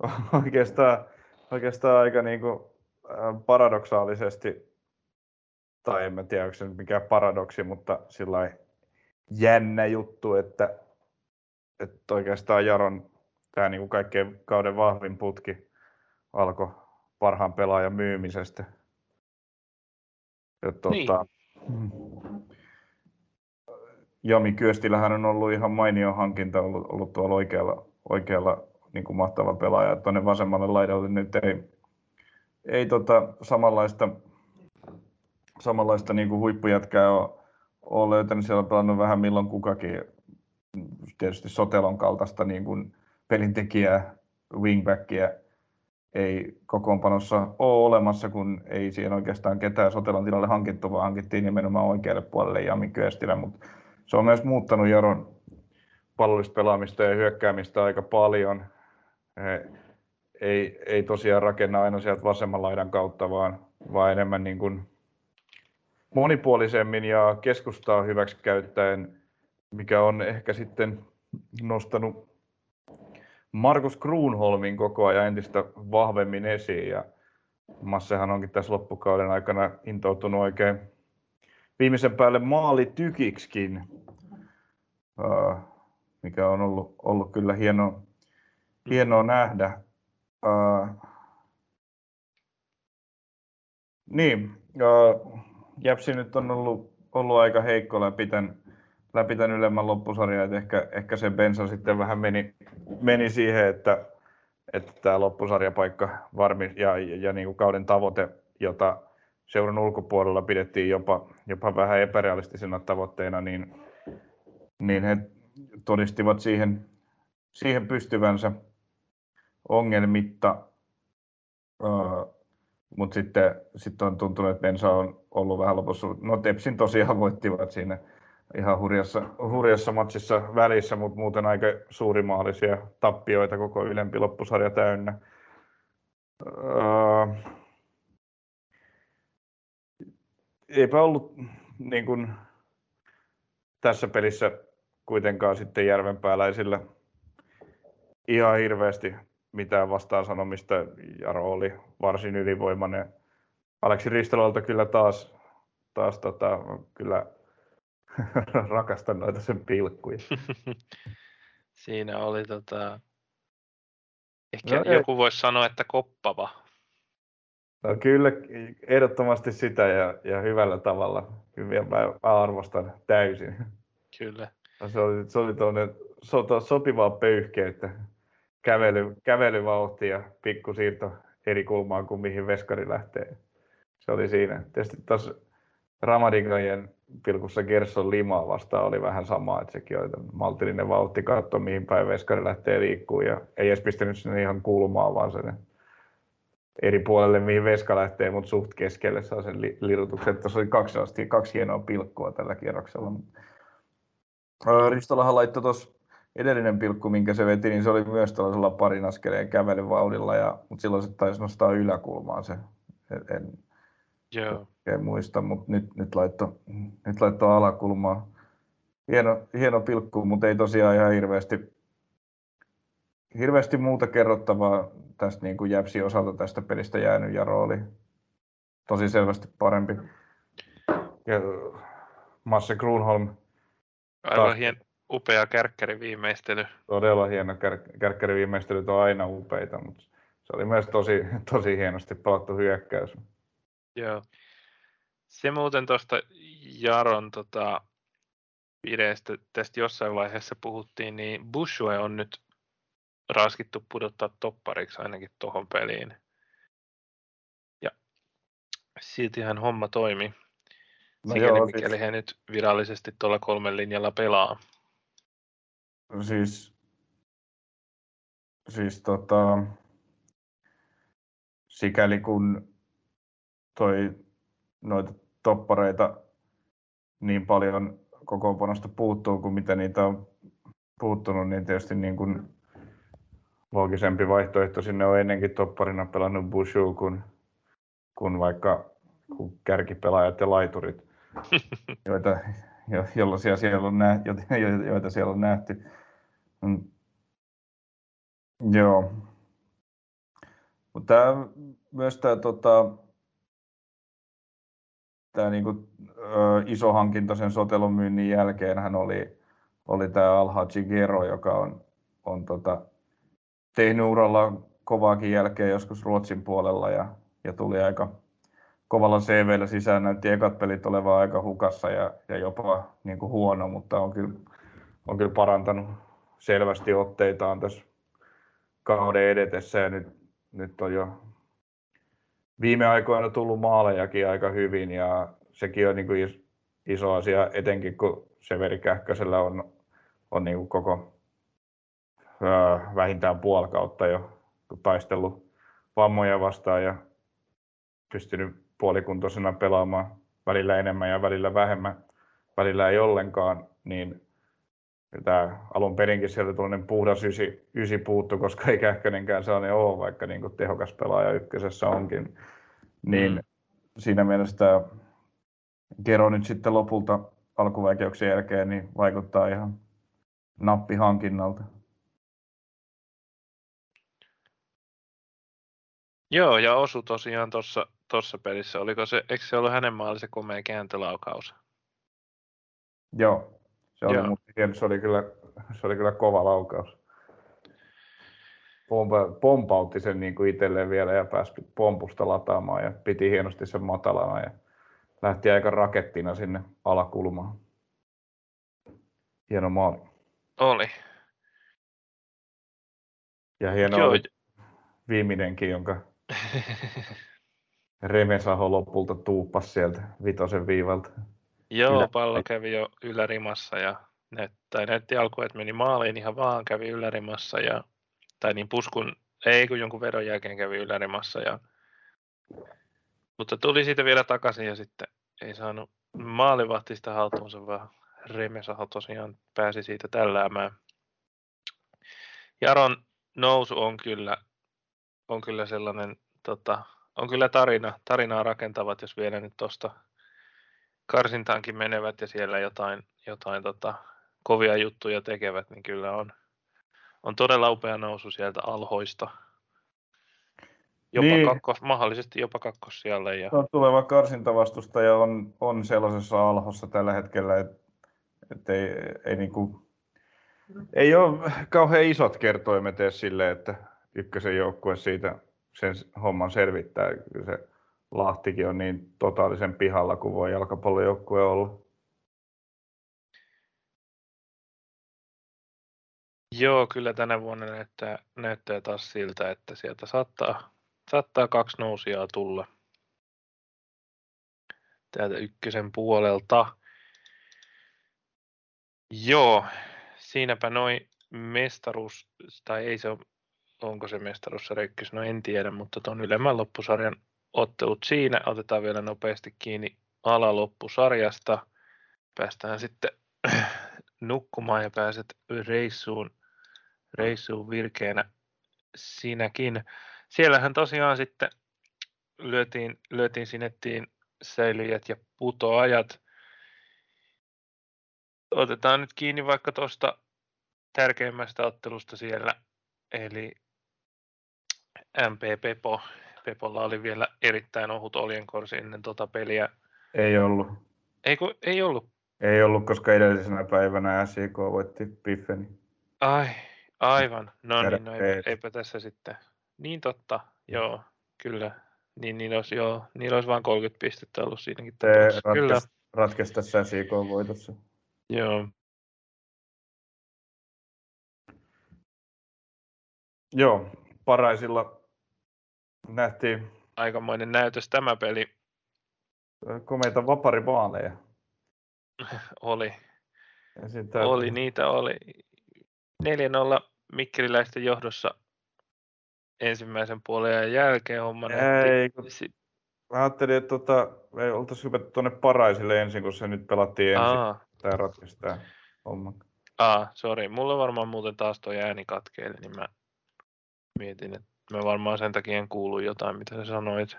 oikeastaan, oikeastaan aika niin kuin, paradoksaalisesti, tai en mä tiedä, onko se mikään paradoksi, mutta sillä jännä juttu, että, että oikeastaan Jaron tämä niin kuin kaikkein kauden vahvin putki alkoi parhaan pelaajan myymisestä. Ja, tuota, niin. Jami Kyöstilähän on ollut ihan mainio hankinta, ollut, ollut tuolla oikealla, oikealla niin kuin mahtava pelaaja. Tuonne vasemmalle laidalle nyt ei, ei tota, samanlaista, samanlaista niin kuin huippujätkää ole, ole löytänyt. Siellä on pelannut vähän milloin kukakin. Tietysti Sotelon kaltaista niin kuin pelintekijää, wingbackia ei kokoonpanossa ole olemassa, kun ei siihen oikeastaan ketään Sotelan tilalle hankittu, vaan hankittiin nimenomaan oikealle puolelle Jami Kyöstilä, mutta se on myös muuttanut Jaron pallollista pelaamista ja hyökkäämistä aika paljon. He ei, ei tosiaan rakenna aina sieltä vasemman laidan kautta, vaan, vaan enemmän niin kuin monipuolisemmin ja keskustaa hyväksi käyttäen, mikä on ehkä sitten nostanut Markus Kruunholmin koko ajan entistä vahvemmin esiin. Ja Massehan onkin tässä loppukauden aikana intoutunut oikein viimeisen päälle maalitykiksikin, mikä on ollut, ollut kyllä hieno, hienoa nähdä. niin, Jäpsi nyt on ollut, ollut aika heikko läpi tämän, läpi tämän ylemmän loppusarjan, että ehkä, ehkä se bensa sitten vähän meni, meni siihen, että, että tämä loppusarjapaikka varmi ja, ja, ja niin kuin kauden tavoite, jota seuran ulkopuolella pidettiin jopa, jopa vähän epärealistisena tavoitteena, niin, niin he todistivat siihen, siihen pystyvänsä ongelmitta. Mutta sitten, sitten on tuntunut, että Bensa on ollut vähän lopussa. No Tepsin tosiaan voittivat siinä ihan hurjassa, hurjassa matsissa välissä, mutta muuten aika suurimaalisia tappioita koko ylempi loppusarja täynnä. Eipä ollut niin kuin, tässä pelissä kuitenkaan sitten järvenpääläisillä ihan hirveästi mitään vastaan sanomista. Jaro oli varsin ylivoimainen. Aleksi Ristolalta kyllä taas, taas tota, kyllä rakastan noita sen pilkkuja. Siinä oli tota, ehkä no, joku voisi sanoa, että koppava. No kyllä, ehdottomasti sitä ja, ja hyvällä tavalla. Kyllä mä arvostan täysin. Kyllä. Se oli, se oli sopivaa pöyhkeyttä kävely, kävelyvauhti ja pikkusiirto eri kulmaan kuin mihin veskari lähtee. Se oli siinä. Tietysti taas Ramadingajen pilkussa Gerson Limaa vastaan oli vähän sama, että sekin oli maltillinen vauhti katsoa, mihin päin veskari lähtee liikkuu ja ei edes pistänyt sinne ihan kulmaa, vaan sen eri puolelle, mihin veska lähtee, mutta suht keskelle saa sen lirutuksen. Tuossa oli kaksi, kaksi hienoa pilkkua tällä kierroksella. Ristolahan laittoi tuossa edellinen pilkku, minkä se veti, niin se oli myös tällaisella parin askeleen kävelyvauhdilla, ja, mutta silloin se taisi nostaa yläkulmaan se. En, en, Joo. en muista, mutta nyt, nyt laittoi nyt laitto alakulmaa. Hieno, hieno pilkku, mutta ei tosiaan ihan hirveästi, hirveästi muuta kerrottavaa tästä niin kuin Jäpsi osalta tästä pelistä jäänyt. Jaro oli tosi selvästi parempi. Ja Masse Grunholm Aivan hien, upea kärkkäri viimeistely. Todella hieno kär, kärkkäri viimeistely on aina upeita, mutta se oli myös tosi, tosi hienosti pelattu hyökkäys. Joo. Se muuten tuosta Jaron tota, videosta tästä jossain vaiheessa puhuttiin, niin Bushue on nyt raskittu pudottaa toppariksi ainakin tuohon peliin. Ja siltihän homma toimi. No Sikäli joo, mikäli siis... he nyt virallisesti tuolla kolmen linjalla pelaa siis, siis tota, sikäli kun toi noita toppareita niin paljon kokoonpanosta puuttuu kuin mitä niitä on puuttunut, niin tietysti niin kuin loogisempi vaihtoehto sinne on ennenkin topparina pelannut Bushu kuin, kuin vaikka kuin kärkipelaajat ja laiturit, joita, jo, jollaisia siellä on nä, joita, joita siellä on nähty. Mm. Joo. Mutta myös tämä tota, tää niinku, ö, iso hankinta sen sotelun myynnin jälkeen hän oli, oli tämä Alha Chigero, joka on, on tota, tehnyt uralla kovaakin jälkeen joskus Ruotsin puolella ja, ja tuli aika kovalla CVllä sisään. Näytti ekat pelit olevan aika hukassa ja, ja jopa niin kuin huono, mutta on kyllä, on kyllä parantanut selvästi otteitaan tässä kauden edetessä ja nyt, nyt on jo viime aikoina tullut maalejakin aika hyvin ja sekin on niin kuin iso asia, etenkin kun Severi Kähkösellä on, on niin kuin koko vähintään puoli kautta jo taistellut vammoja vastaan ja pystynyt puolikuntoisena pelaamaan välillä enemmän ja välillä vähemmän, välillä ei ollenkaan, niin tämä alun perinkin sieltä tuollainen puhdas ysi, ysi puuttu, koska ei Kähkönenkään sellainen ole, vaikka niin kuin tehokas pelaaja ykkösessä onkin. Niin mm. siinä mielessä Gero nyt sitten lopulta alkuvaikeuksien jälkeen niin vaikuttaa ihan nappihankinnalta. Joo, ja osu tosiaan tuossa tossa pelissä. Oliko se, eikö se ollut hänen maali se komea kääntölaukaus? Joo, se oli, mutta se oli, kyllä, se oli kyllä kova laukaus. Pompa, pompautti sen niin kuin itselleen vielä ja pääsi pompusta lataamaan ja piti hienosti sen matalana ja lähti aika rakettina sinne alakulmaan. hieno maali. Oli. Ja hieno Joo. oli viimeinenkin, jonka Remesaho lopulta tuuppas sieltä vitosen viivalta. Joo, Ylä- pallo kävi jo ylärimassa ja näyt, tai näytti alkuun, että meni maaliin ihan vaan, kävi ylärimassa ja, tai niin puskun, ei kun jonkun vedon jälkeen kävi ylärimassa ja, mutta tuli siitä vielä takaisin ja sitten ei saanut maalivahtista haltuunsa, vaan Remesaho tosiaan pääsi siitä tälläämään. Jaron nousu on kyllä, on kyllä sellainen, tota, on kyllä tarina, tarinaa rakentavat, jos vielä nyt tuosta karsintaankin menevät ja siellä jotain, jotain tota, kovia juttuja tekevät, niin kyllä on, on todella upea nousu sieltä alhoista. Jopa Niin. kakkos, mahdollisesti jopa kakkossijalle. Ja, tuleva karsintavastustaja on, on sellaisessa alhossa tällä hetkellä, että et ei, ei, niinku, ei ole kauhean isot kertoimet edes sille, että ykkösen joukkue siitä sen homman selvittää. Kyllä se Lahtikin on niin totaalisen pihalla kuin voi jalkapallojoukkue olla. joo, kyllä tänä vuonna näyttää, näyttää taas siltä, että sieltä saattaa, saattaa kaksi nousijaa tulla täältä ykkösen puolelta. Joo, siinäpä noin mestaruus, tai ei se ole, onko se mestaruussarja ykkös, no en tiedä, mutta tuon ylemmän loppusarjan ottelut siinä. Otetaan vielä nopeasti kiinni alaloppusarjasta. Päästään sitten nukkumaan ja pääset reissuun, reissuun virkeänä sinäkin. Siellähän tosiaan sitten lyötiin, lyötiin sinettiin säilyjät ja putoajat. Otetaan nyt kiinni vaikka tuosta tärkeimmästä ottelusta siellä, eli MP Pepo. Pepolla oli vielä erittäin ohut oljenkorsi ennen tota peliä. Ei ollut. Ei, kun, ei ollut. Ei ollut, koska edellisenä päivänä SJK voitti Piffeni. Ai, aivan. No Käydä niin, no eipä, eipä tässä sitten. Niin totta, joo, kyllä. Niin niillä olisi, joo, niillä olisi vain 30 pistettä ollut siinäkin tapauksessa. Kyllä, ratkaisi tässä SJK voitossa. joo. Joo, Paraisilla nähtiin Aikamoinen näytös tämä peli komeita vaparivaaleja. oli. Sitä, Oli, niitä oli. 4-0 Mikkeliläisten johdossa ensimmäisen puolen jälkeen homma Ei, kun Si- mä ajattelin, että tota, me oltaisiin hypätty tuonne Paraisille ensin, kun se nyt pelattiin ensin. Aa, Tämä ratkaisi tämä homma. aa, sori. Mulla varmaan muuten taas toi ääni katkeili, niin mä mietin, että mä varmaan sen takia en kuulu jotain, mitä sä sanoit.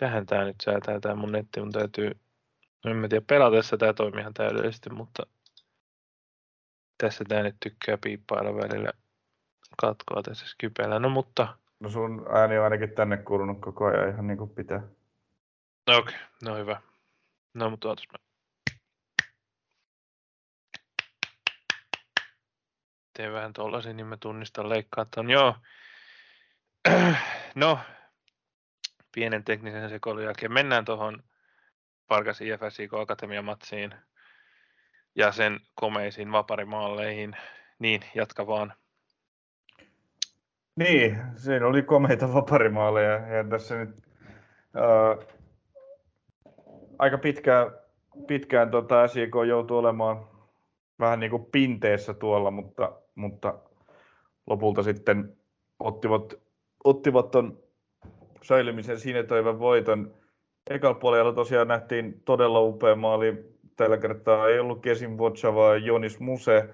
Tähän tää nyt säätää tää mun netti, mun täytyy, no en mä tiedä, pelatessa tää toimii ihan täydellisesti, mutta tässä tää nyt tykkää piippailla välillä katkoa tässä skypellä. No mutta, No sun ääni on ainakin tänne kuulunut koko ajan ihan niin kuin pitää. okei, okay, no hyvä. No mutta ootas mä. Teen vähän tollasin, niin mä tunnistan leikkaa ton. Joo. No, pienen teknisen sekoilun jälkeen mennään tuohon Parkas IFSIK Akatemia-matsiin ja sen komeisiin vaparimaalleihin. Niin, jatka vaan. Niin, siinä oli komeita vaparimaaleja ja tässä nyt ää, aika pitkään, pitkään tota SJK joutui olemaan vähän niin kuin pinteessä tuolla, mutta, mutta lopulta sitten ottivat, ottivat ton säilymisen sinetöivän voiton. Ekalla puolella tosiaan nähtiin todella upea maali. Tällä kertaa ei ollut Kesin Vodsa, vaan Jonis Muse.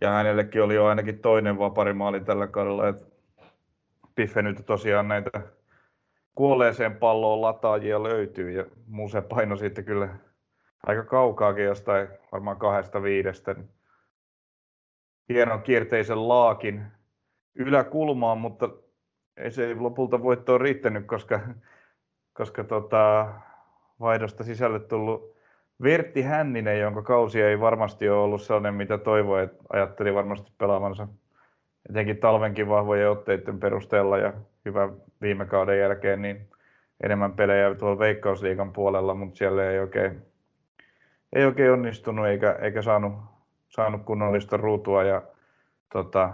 Ja hänellekin oli jo ainakin toinen vaparimaali tällä kaudella. Et Piffe nyt tosiaan näitä kuolleeseen palloon lataajia löytyy ja Muse paino sitten kyllä aika kaukaakin jostain varmaan kahdesta viidestä. Hienon kierteisen laakin yläkulmaan, mutta ei se lopulta voittoon riittänyt, koska, koska tota, vaihdosta sisälle tullut Vertti Hänninen, jonka kausi ei varmasti ole ollut sellainen, mitä toivoi, että ajatteli varmasti pelaavansa etenkin talvenkin vahvojen otteiden perusteella ja hyvä viime kauden jälkeen, niin enemmän pelejä tuolla Veikkausliigan puolella, mutta siellä ei oikein, ei oikein onnistunut eikä, eikä saanut, saanut kunnollista ruutua ja tota,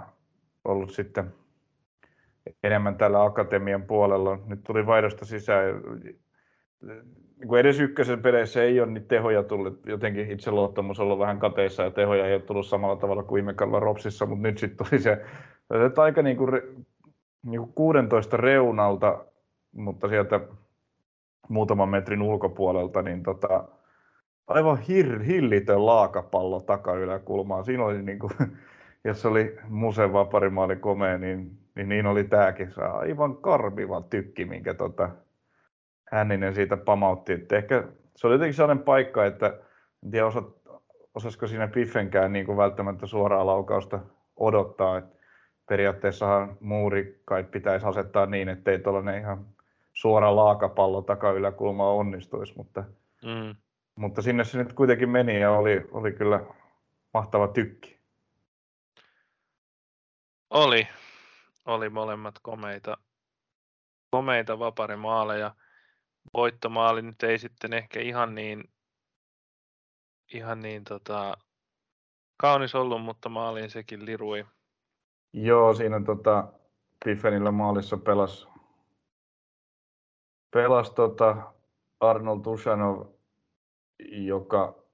ollut sitten enemmän tällä akatemian puolella. Nyt tuli vaihdosta sisään. Niin kuin edes ykkösen peleissä ei ole niitä tehoja tullut. Jotenkin itseluottamus on ollut vähän kateissa ja tehoja ei ole tullut samalla tavalla kuin viime kaudella Ropsissa, mutta nyt sitten tuli se, se aika niin kuin, niin kuin 16 reunalta, mutta sieltä muutaman metrin ulkopuolelta, niin tota, aivan hir, hillitön laakapallo takayläkulmaan. Siinä oli niin kuin, jos oli Musen vaparimaali komea, niin, niin, niin oli tämäkin. Se aivan karmiva tykki, minkä tota, Hänninen siitä pamautti. Että ehkä se oli jotenkin sellainen paikka, että en tiedä osa, osasko siinä Piffenkään niin kuin välttämättä suoraa laukausta odottaa. Että periaatteessahan muuri kai pitäisi asettaa niin, ettei tuollainen ihan suora laakapallo takayläkulma onnistuisi, mutta, mm. mutta sinne se nyt kuitenkin meni ja oli, oli kyllä mahtava tykki. Oli. Oli molemmat komeita, komeita vaparimaaleja. Voittomaali nyt ei sitten ehkä ihan niin, ihan niin tota, kaunis ollut, mutta maaliin sekin lirui. Joo, siinä tota, Piffenillä maalissa pelasi pelas tota Arnold Ushanov, joka,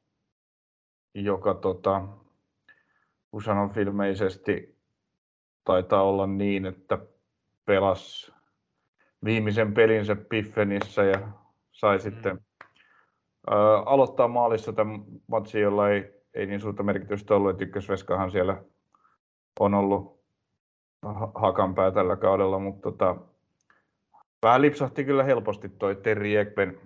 joka tota, Ushanov ilmeisesti taitaa olla niin, että pelas viimeisen pelinsä Piffenissä ja sai mm. sitten ää, aloittaa maalissa tämän matsin, jolla ei, ei niin suurta merkitystä ollut, että ykkösveskahan siellä on ollut hakanpää tällä kaudella, mutta tota, vähän lipsahti kyllä helposti toi Terri Ekben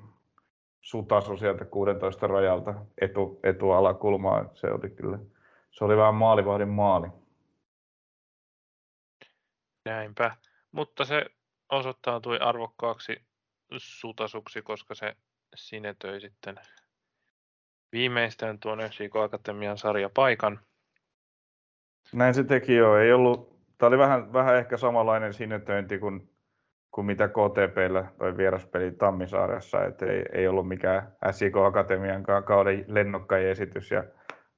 sutasu sieltä 16 rajalta etu, etualakulmaa. Se oli kyllä, se oli vähän maalivahdin maali. Näinpä, mutta se osoittautui arvokkaaksi sutasuksi, koska se sinetöi sitten viimeistään tuon FCK Akatemian sarjapaikan. Näin se teki jo. Ei ollut, tämä oli vähän, vähän ehkä samanlainen sinetöinti kuin kuin mitä KTPllä toi vieraspeli Tammisaaressa, että ei, ei ollut mikään SIK Akatemian kauden lennokkain esitys ja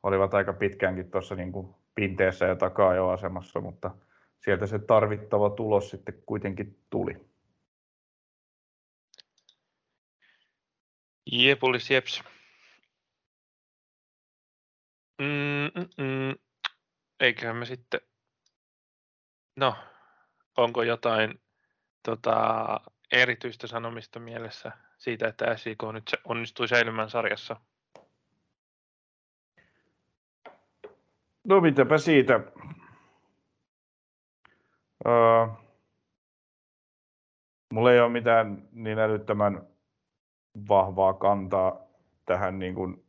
olivat aika pitkäänkin tuossa niin kuin pinteessä ja takaa jo asemassa, mutta sieltä se tarvittava tulos sitten kuitenkin tuli. Jepulis jeps. Mm-mm. Eiköhän me sitten, no, onko jotain tota, erityistä sanomista mielessä siitä, että SIK nyt se onnistui säilymään sarjassa? No mitäpä siitä. Uh, mulla ei ole mitään niin älyttömän vahvaa kantaa tähän niin kuin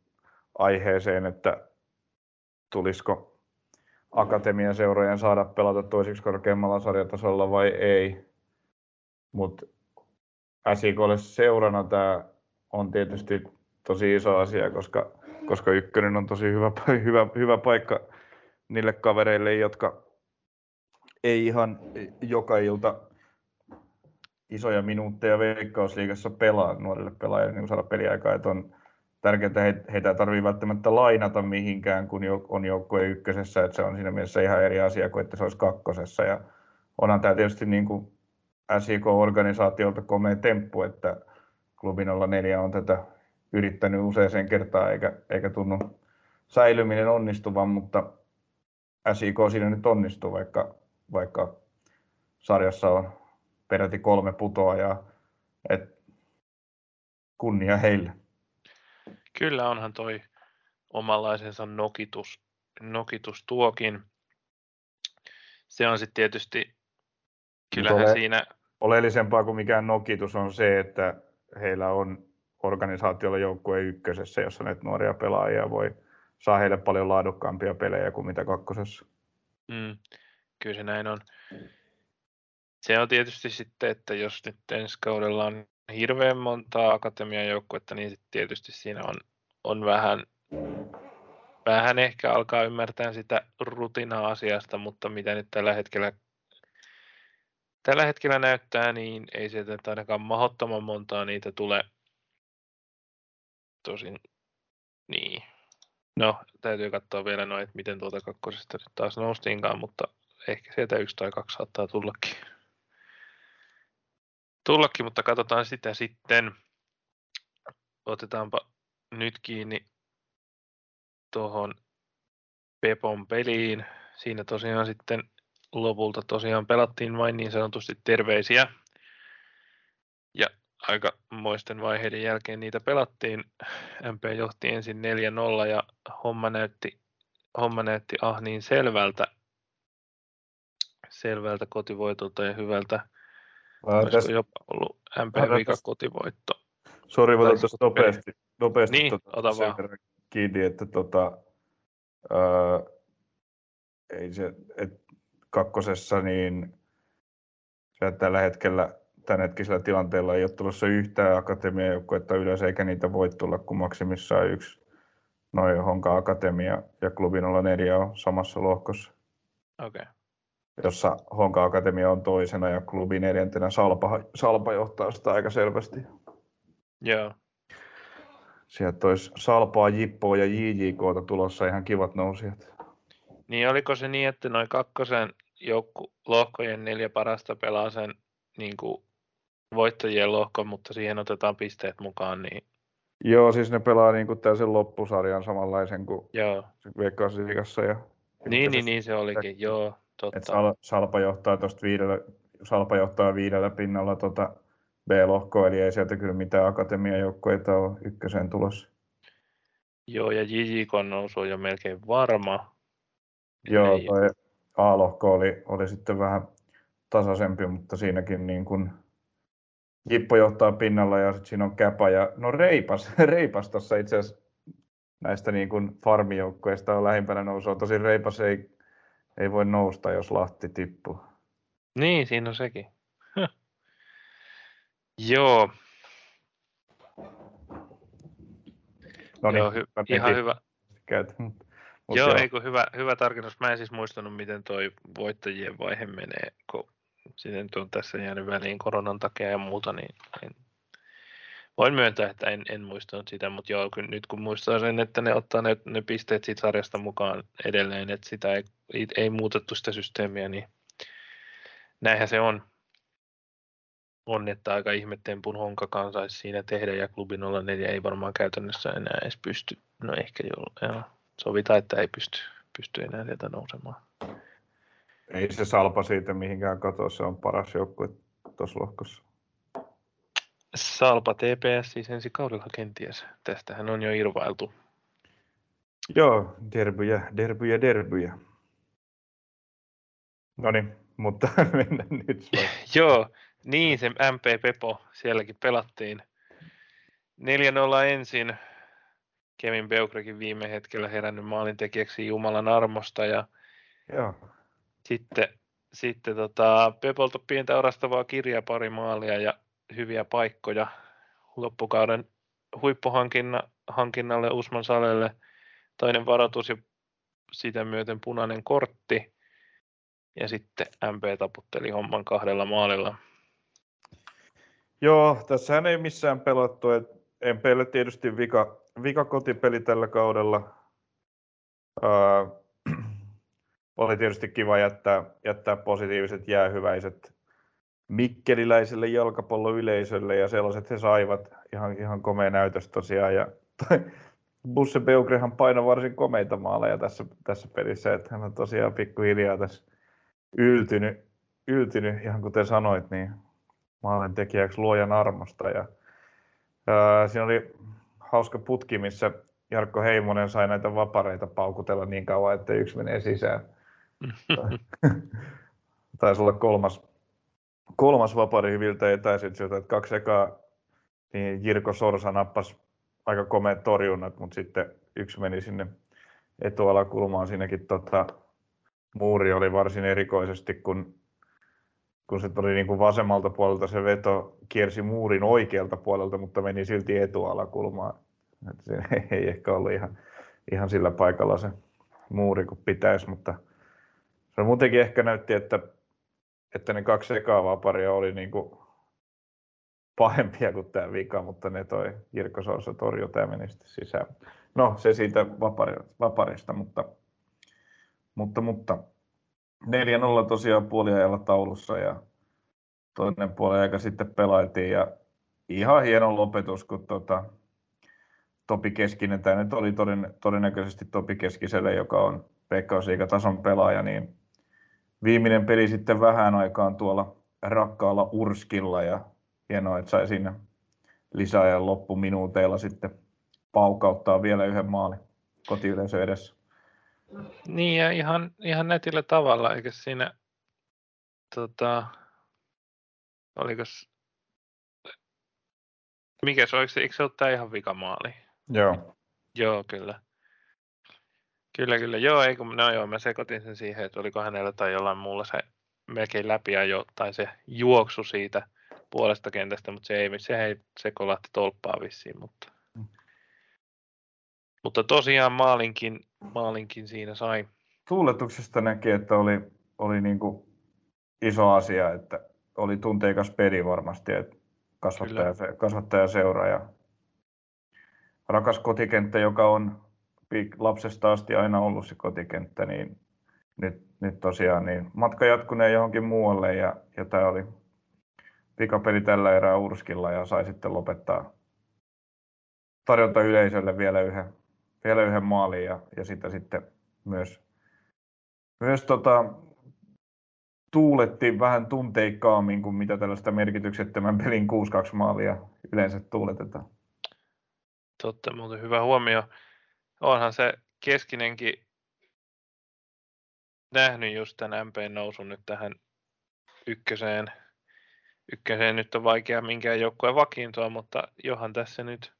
aiheeseen, että tulisiko akatemian seurojen saada pelata toisiksi korkeammalla sarjatasolla vai ei. Mutta SIKlle seurana tämä on tietysti tosi iso asia, koska, koska ykkönen on tosi hyvä, hyvä, hyvä paikka niille kavereille, jotka ei ihan joka ilta isoja minuutteja veikkausliigassa pelaa nuorille pelaajille niin saada peliaikaa, että on tärkeää, että heitä ei tarvitse välttämättä lainata mihinkään, kun on joukkue ykkösessä, että se on siinä mielessä ihan eri asia kuin että se olisi kakkosessa. Ja onhan tämä tietysti niin kuin SIK-organisaatiolta komea temppu, että klubi 04 on tätä yrittänyt useaseen kertaan eikä, eikä tunnu säilyminen onnistuvan, mutta SIK siinä nyt onnistuu, vaikka, vaikka sarjassa on peräti kolme putoajaa. Et kunnia heille. Kyllä onhan toi omanlaisensa nokitus, nokitus tuokin. Se on sitten tietysti, kyllähän ole, siinä... Oleellisempaa kuin mikään nokitus on se, että heillä on organisaatiolla joukkue ykkösessä, jossa näitä nuoria pelaajia voi saa heille paljon laadukkaampia pelejä kuin mitä kakkosessa. Mm, kyllä se näin on. Se on tietysti sitten, että jos nyt ensi kaudella on hirveän montaa akatemian joukkuetta, niin sitten tietysti siinä on, on vähän, vähän ehkä alkaa ymmärtää sitä rutinaa asiasta, mutta mitä nyt tällä hetkellä, tällä hetkellä näyttää, niin ei sieltä ainakaan mahdottoman montaa niitä tule. Tosin, niin, No, täytyy katsoa vielä noin, miten tuota kakkosesta nyt taas noustiinkaan, mutta ehkä sieltä yksi tai kaksi saattaa tullakin. Tullakin, mutta katsotaan sitä sitten. Otetaanpa nyt kiinni tuohon Pepon peliin. Siinä tosiaan sitten lopulta tosiaan pelattiin vain niin sanotusti terveisiä. Ja aika moisten vaiheiden jälkeen niitä pelattiin. MP johti ensin 4-0 ja homma näytti, homma näytti ah niin selvältä, selvältä kotivoitolta ja hyvältä. Olisiko täs... jopa ollut MP vika kotivoitto. Sori, voin tuosta nopeasti, nopeasti niin, tota, ota vaan. kiinni, että tota, ää, ei se, et kakkosessa niin tällä hetkellä tämänhetkisellä tilanteella ei ole tulossa yhtään akatemiajoukkuetta ylös, eikä niitä voi tulla, kun maksimissaan yksi noin Honka Akatemia ja Klubi 04 on samassa lohkossa. Okay. Jossa Honka Akatemia on toisena ja Klubi neljäntenä Salpa, Salpa johtaa sitä aika selvästi. Joo. Sieltä olisi Salpaa, Jippoa ja JJKta tulossa ihan kivat nousijat. Niin oliko se niin, että noin kakkosen joukku, lohkojen neljä parasta pelaa sen niin kuin voittajien lohko, mutta siihen otetaan pisteet mukaan. Niin... Joo, siis ne pelaa niin kuin täysin loppusarjan samanlaisen kuin Joo. Veikkausliigassa. Ja... Niin, niin, niin, se olikin, joo, totta. Sal, Salpa johtaa tuosta viidellä, Salpa johtaa viidellä pinnalla tota B-lohkoa, eli ei sieltä kyllä mitään akatemiajoukkoita ole ykköseen tulossa. Joo, ja JJK nousu on jo melkein varma. Joo, toi A-lohko oli, oli sitten vähän tasaisempi, mutta siinäkin niin kuin Jippo johtaa pinnalla ja sitten siinä on Käpä ja no Reipas, Reipas tuossa itse asiassa näistä niin kuin farmijoukkoista on lähimpänä nousua. Tosin Reipas ei, ei voi nousta, jos Lahti tippuu. Niin, siinä on sekin. Joo. No niin, Joo, hy- ihan hyvä. Käyt. Mut joo, joo. Eikö, hyvä, hyvä tarkennus. Mä en siis muistanut, miten toi voittajien vaihe menee, kun sitten on tässä jäänyt väliin koronan takia ja muuta, niin en, voin myöntää, että en, en muistanut sitä, mutta joo, kun, nyt kun muistaa sen, että ne ottaa ne, ne pisteet siitä sarjasta mukaan edelleen, että sitä ei, ei, muutettu sitä systeemiä, niin näinhän se on. On, että aika ihmettempun honkakaan saisi siinä tehdä ja klubi 04 ei varmaan käytännössä enää edes pysty. No ehkä jo, joo. Sovitaan, että ei pysty, pysty enää sieltä nousemaan. Ei se salpa siitä mihinkään katoa, se on paras joukkue tuossa lohkossa. Salpa TPS siis ensi kaudella kenties. Tästähän on jo irvailtu. Joo, derbyjä, derbyjä, derbyjä. No niin, mutta mennään nyt. Joo, niin se MP Pepo sielläkin pelattiin. 4-0 ensin. Kevin Beukrekin viime hetkellä herännyt maalintekijäksi Jumalan armosta ja Joo. Sitten, sitten tota, Pepolta pientä orastavaa kirjaa, pari maalia ja hyviä paikkoja loppukauden huippuhankinnalle Usman Salelle. Toinen varoitus ja sitä myöten punainen kortti. Ja sitten MP taputteli homman kahdella maalilla. Joo, tässähän ei missään pelattu. MPlle tietysti vika, vika kotipeli tällä kaudella. Uh, oli tietysti kiva jättää, jättää positiiviset jäähyväiset mikkeliläiselle jalkapalloyleisölle ja sellaiset he saivat. Ihan, ihan komea näytös tosiaan. Ja Busse Beugrehan painoi varsin komeita maaleja tässä, tässä pelissä, että hän on tosiaan pikkuhiljaa tässä yltynyt, yltynyt ihan kuten sanoit, niin maalen tekijäksi luojan armosta. Ja, ää, siinä oli hauska putki, missä Jarkko Heimonen sai näitä vapareita paukutella niin kauan, että yksi menee sisään. Taisi olla kolmas, kolmas vapari hyviltä etäisyydeltä, että kaksi ekaa niin Jirko Sorsa nappasi aika komeat torjunnat, mutta sitten yksi meni sinne etualakulmaan. Siinäkin tota, muuri oli varsin erikoisesti, kun, kun se tuli niin kuin vasemmalta puolelta se veto kiersi muurin oikealta puolelta, mutta meni silti etualakulmaan. Et se ei ehkä ollut ihan, ihan sillä paikalla se muuri kuin pitäisi, mutta se muutenkin ehkä näytti, että, että ne kaksi ekaa vaparia oli niin kuin pahempia kuin tämä vika, mutta ne toi Jirko Sousa torjui tämä meni sitten sisään. No se siitä vaparista, mutta, mutta, mutta 4-0 tosiaan puoliajalla taulussa ja toinen puoli aika sitten pelailtiin ja ihan hieno lopetus, kun tota, Topi Keskinen, tämä nyt oli todin, todennäköisesti Topi Keskiselle, joka on tason pelaaja, niin viimeinen peli sitten vähän aikaan tuolla rakkaalla Urskilla ja hienoa, että sai siinä lisäajan loppuminuuteilla sitten paukauttaa vielä yhden maalin kotiyleisö edessä. Niin ja ihan, ihan netillä tavalla, eikä siinä tota, oliko mikä se, oliko eikö se ole tämä ihan vikamaali? Joo. Joo, kyllä. Kyllä, kyllä. Joo, ei kun, no joo, mä sekoitin sen siihen, että oliko hänellä tai jollain muulla se melkein läpi jo, tai se juoksu siitä puolesta kentästä, mutta se ei, se ei se kolahti tolppaa vissiin, mutta, mm. mutta tosiaan maalinkin, maalinkin siinä sai. Tuuletuksesta näki, että oli, oli niin kuin iso asia, että oli tunteikas peli varmasti, että kasvattaja, kasvattaja seura ja rakas kotikenttä, joka on lapsesta asti aina ollut se kotikenttä, niin nyt, nyt tosiaan niin matka jatkuneen johonkin muualle ja, ja tämä oli pikapeli tällä erää Urskilla ja sai sitten lopettaa tarjota yleisölle vielä yhden, vielä yhden maalin ja, ja sitä sitten myös, myös tota, tuuletti vähän tunteikkaammin kuin mitä tällaista merkityksettömän pelin 6-2 maalia yleensä tuuletetaan. Totta, muuten hyvä huomio. Onhan se keskinenkin nähnyt just tämän MP nousun nyt tähän ykköseen. Ykköseen nyt on vaikea minkään joukkueen vakiintua, mutta johan tässä nyt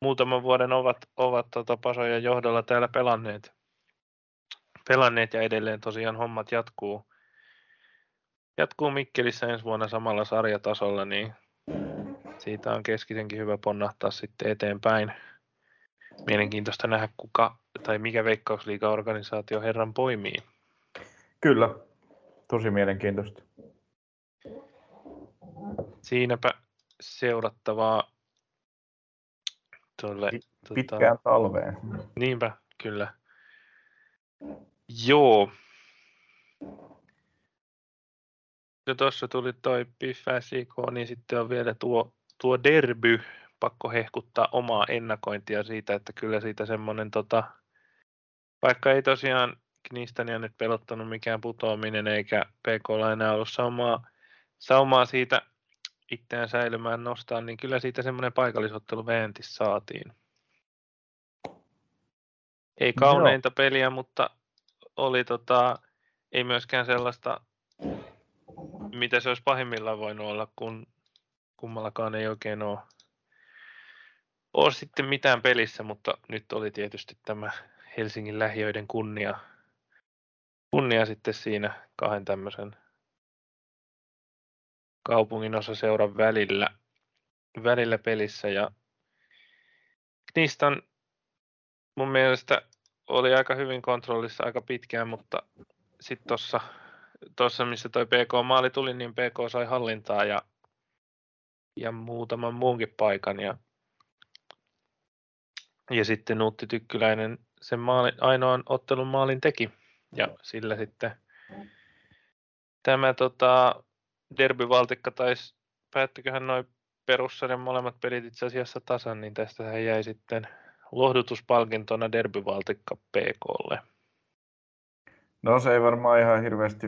muutaman vuoden ovat, ovat tota Pasoja johdolla täällä pelanneet, pelanneet ja edelleen tosiaan hommat jatkuu. Jatkuu Mikkelissä ensi vuonna samalla sarjatasolla, niin siitä on keskisenkin hyvä ponnahtaa sitten eteenpäin. Mielenkiintoista nähdä, kuka tai mikä veikkausliiga-organisaatio herran poimii. Kyllä, tosi mielenkiintoista. Siinäpä seurattavaa tuolle, tota- pitkään tota, talveen. Niinpä, kyllä. Joo. Ja tuossa tuli toi Piff niin sitten on vielä tuo, tuo derby. Pakko hehkuttaa omaa ennakointia siitä, että kyllä siitä semmoinen, tota, vaikka ei tosiaan Knistania nyt pelottanut mikään putoaminen eikä PK enää ollut saumaa, saumaa siitä itseään säilymään nostaa, niin kyllä siitä semmoinen paikallisottelu Ventis saatiin. Ei kauneinta Joo. peliä, mutta oli tota, ei myöskään sellaista, mitä se olisi pahimmillaan voinut olla, kun kummallakaan ei oikein ole, ole sitten mitään pelissä, mutta nyt oli tietysti tämä Helsingin lähiöiden kunnia, kunnia sitten siinä kahden tämmöisen kaupungin osa seuran välillä, välillä pelissä ja Knistan mun mielestä oli aika hyvin kontrollissa aika pitkään, mutta sitten tuossa, tossa, missä toi PK-maali tuli, niin PK sai hallintaa ja, ja muutaman muunkin paikan. Ja, ja sitten Nuutti Tykkyläinen sen maali, ainoan ottelun maalin teki. Ja sillä sitten tämä tota, derbyvaltikka taisi, päättiköhän noin perussarjan molemmat pelit itse asiassa tasan, niin tästä hän jäi sitten lohdutuspalkintona derbyvaltikka PKlle. No se ei varmaan ihan hirveästi,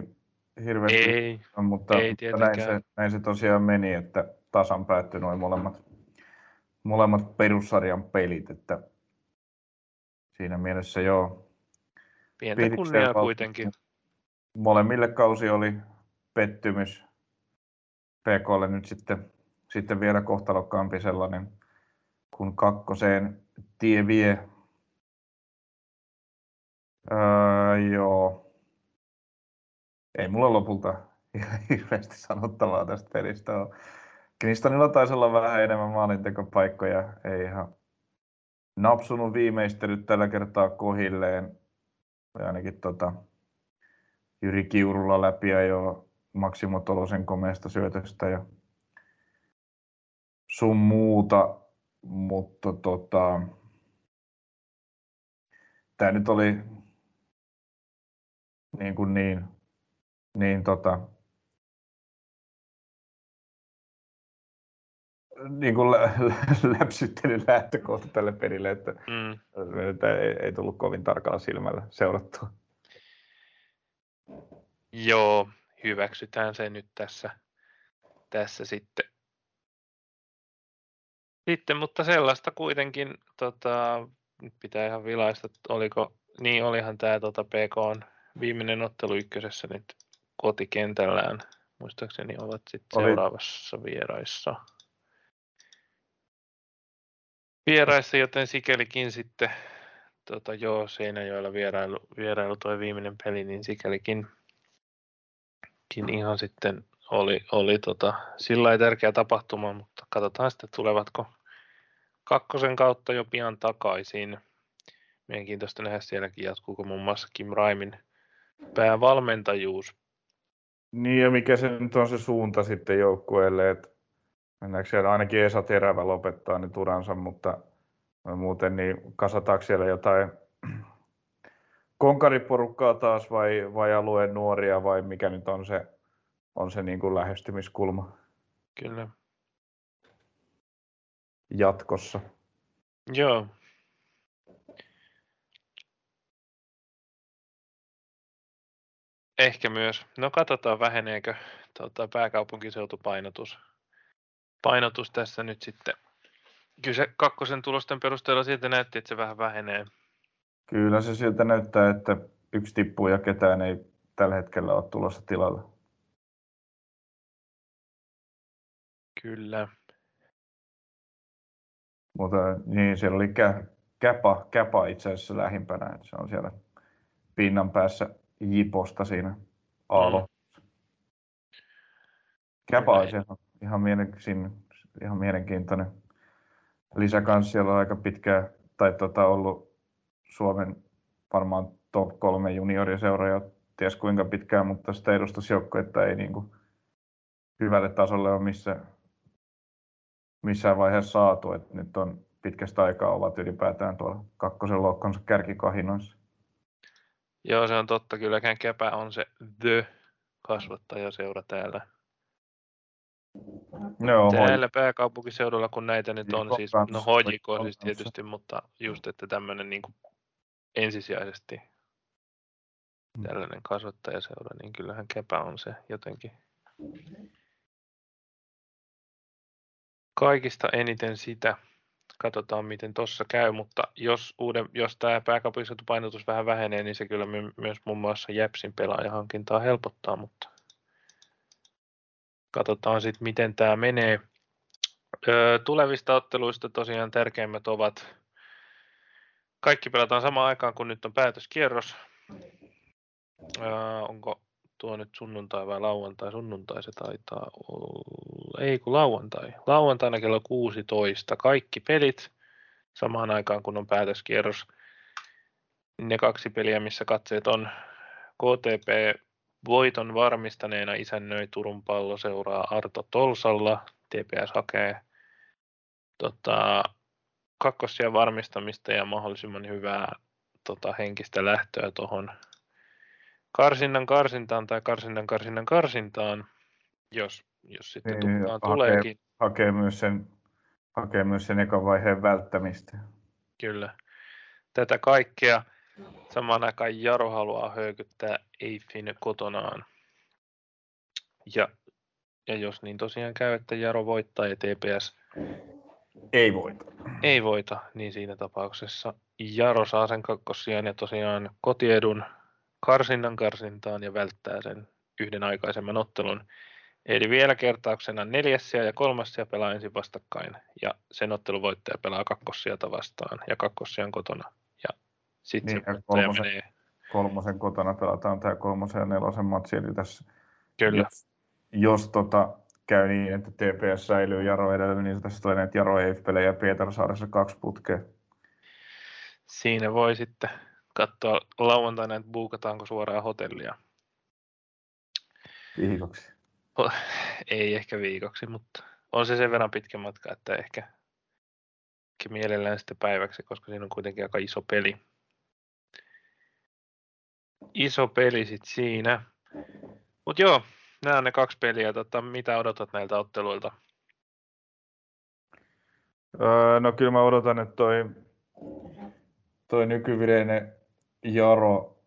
hirveästi ei, mutta, ei mutta näin, se, näin se tosiaan meni, että tasan päättyi noin molemmat, molemmat perussarjan pelit, että siinä mielessä joo. Pientä kunniaa kuitenkin. Molemmille kausi oli pettymys. PKlle nyt sitten, sitten vielä kohtalokkaampi sellainen, kun kakkoseen tie vie. Öö, joo. Ei mulla lopulta hirveästi sanottavaa tästä pelistä ole. Knistanilla taisi olla vähän enemmän maalintekopaikkoja. Ei ihan napsunut viimeistelyt tällä kertaa kohilleen. Ja ainakin tota, Jyri Kiurulla läpi jo Maksimo Tolosen komeasta syötöstä. Ja sun muuta, mutta tota, tämä nyt oli niin, kuin niin, niin tota, niin kuin lä- läpsyttelyn lähtökohta tälle pelille, että mm. ei, ei tullut kovin tarkalla silmällä seurattua. Joo, hyväksytään se nyt tässä, tässä sitten. Sitten, mutta sellaista kuitenkin, tota, nyt pitää ihan vilaista, oliko, niin olihan tämä tota PK on viimeinen ottelu ykkösessä nyt kotikentällään. Muistaakseni ovat sitten seuraavassa vieraissa. Vieraissa, joten sikälikin sitten, tota, joo, Seinäjoella vierailu, vierailu toi viimeinen peli, niin sikälikin ihan sitten oli, oli tota, sillä tärkeä tapahtuma, mutta katsotaan sitten tulevatko kakkosen kautta jo pian takaisin. Mielenkiintoista nähdä sielläkin jatkuuko muun muassa Kim Raimin päävalmentajuus. Niin ja mikä se nyt on se suunta sitten joukkueelle, että mennäänkö siellä ainakin Esa Terävä lopettaa nyt uransa, mutta muuten niin kasataanko siellä jotain konkariporukkaa taas vai, vai alueen nuoria vai mikä nyt on se, on se niin kuin lähestymiskulma? Kyllä. Jatkossa. Joo. Ehkä myös. No katsotaan väheneekö tuota, pääkaupunkiseutupainotus painotus tässä nyt sitten. Kyllä se kakkosen tulosten perusteella siltä näytti, että se vähän vähenee. Kyllä se siltä näyttää, että yksi tippuu ja ketään ei tällä hetkellä ole tulossa tilalle. Kyllä. Mutta niin, siellä oli kä, käpa, käpa itse asiassa lähimpänä, että se on siellä pinnan päässä Jiposta siinä Aalo. Mm. Käpa on ihan, mielenkiintoinen, ihan mielenkiintoinen lisä kanssa. Siellä on aika pitkään, tai tota, ollut Suomen varmaan top kolme junioriseuraa ties kuinka pitkään, mutta sitä edustusjoukkoetta ei niin kuin hyvälle tasolle ole missä, missään vaiheessa saatu. Et nyt on pitkästä aikaa ovat ylipäätään tuolla kakkosen lohkonsa kärkikahinoissa. Joo, se on totta. Kylläkään Käpä on se the kasvattajaseura täällä. No, täällä hoi... pääkaupunkiseudulla, kun näitä nyt on, siis, no HJK siis tietysti, mutta just, että tämmöinen niin kuin ensisijaisesti mm. tällainen kasvattajaseura, niin kyllähän Käpä on se jotenkin kaikista eniten sitä katsotaan miten tuossa käy, mutta jos, uuden, jos tämä pääkaupunkiseutupainotus vähän vähenee, niin se kyllä my, myös muun muassa Jäpsin pelaajahankintaa helpottaa, mutta katsotaan sitten miten tämä menee. Öö, tulevista otteluista tosiaan tärkeimmät ovat, kaikki pelataan samaan aikaan, kun nyt on päätöskierros. Öö, onko tuo nyt sunnuntai vai lauantai? Sunnuntai se taitaa olla. Ei kun lauantai. Lauantaina kello 16. Kaikki pelit samaan aikaan kun on päätöskierros. Ne kaksi peliä, missä katseet on KTP voiton varmistaneena isännöi Turun pallo seuraa Arto Tolsalla. TPS hakee tota, kakkosia varmistamista ja mahdollisimman hyvää tota, henkistä lähtöä tuohon karsinnan karsintaan tai karsinnan karsinnan karsintaan, jos, jos sitten niin, hakee, tuleekin. Hakee myös, sen, hakee myös sen ekan vaiheen välttämistä. Kyllä. Tätä kaikkea samaan aikaan Jaro haluaa höykyttää Eiffin kotonaan. Ja, ja jos niin tosiaan käy, että Jaro voittaa ja TPS ei voita. Ei voita, niin siinä tapauksessa Jaro saa sen kakkosiaan ja tosiaan kotiedun karsinnan karsintaan ja välttää sen yhden aikaisemman ottelun. Eli vielä kertauksena neljässiä ja kolmassia pelaa ensin vastakkain ja sen ottelun voittaja pelaa kakkossiata vastaan ja kakkossian kotona. Sitten niin, se kolmosen, menee... kolmosen kotona pelataan tämä kolmosen ja nelosen matsi, eli tässä Kyllä. jos, jos tota, käy niin, että TPS säilyy Jaro edellä, niin tässä toinen, että Jaro ei pelejä Pietarsaaressa kaksi putkea. Siinä voi sitten katsoa lauantaina, että buukataanko suoraan hotellia. Viikoksi. Ei ehkä viikoksi, mutta on se sen verran pitkä matka, että ehkä, ehkä mielellään sitten päiväksi, koska siinä on kuitenkin aika iso peli. Iso peli sitten siinä. Mutta joo, nämä on ne kaksi peliä. Tota, mitä odotat näiltä otteluilta? Öö, no kyllä mä odotan, että toi, toi nykyvireinen Jaro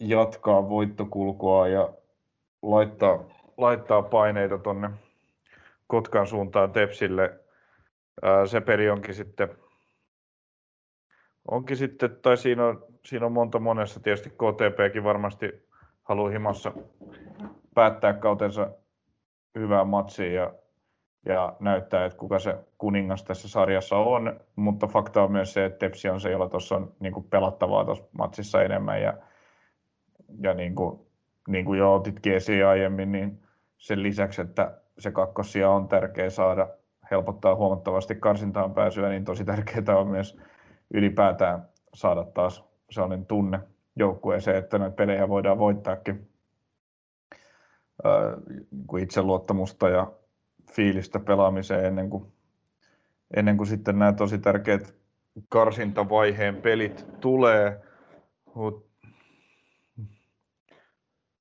jatkaa voittokulkua ja laittaa, laittaa paineita tonne Kotkan suuntaan Tepsille. Öö, se peli onkin sitten, onkin sitten, tai siinä on, siinä on monta monessa, tietysti KTPkin varmasti haluaa himassa päättää kautensa hyvään matsiin ja ja näyttää, että kuka se kuningas tässä sarjassa on, mutta fakta on myös se, että Tepsi on se, jolla tuossa on niin kuin pelattavaa tuossa matsissa enemmän ja, ja niin kuin, niin kuin jo otitkin esiin aiemmin, niin sen lisäksi, että se kakkosia on tärkeä saada, helpottaa huomattavasti karsintaan pääsyä, niin tosi tärkeää on myös ylipäätään saada taas sellainen tunne joukkueeseen, että näitä pelejä voidaan voittaakin kuin itseluottamusta ja fiilistä pelaamiseen ennen kuin, ennen kuin sitten nämä tosi tärkeät karsintavaiheen pelit tulee. Mut,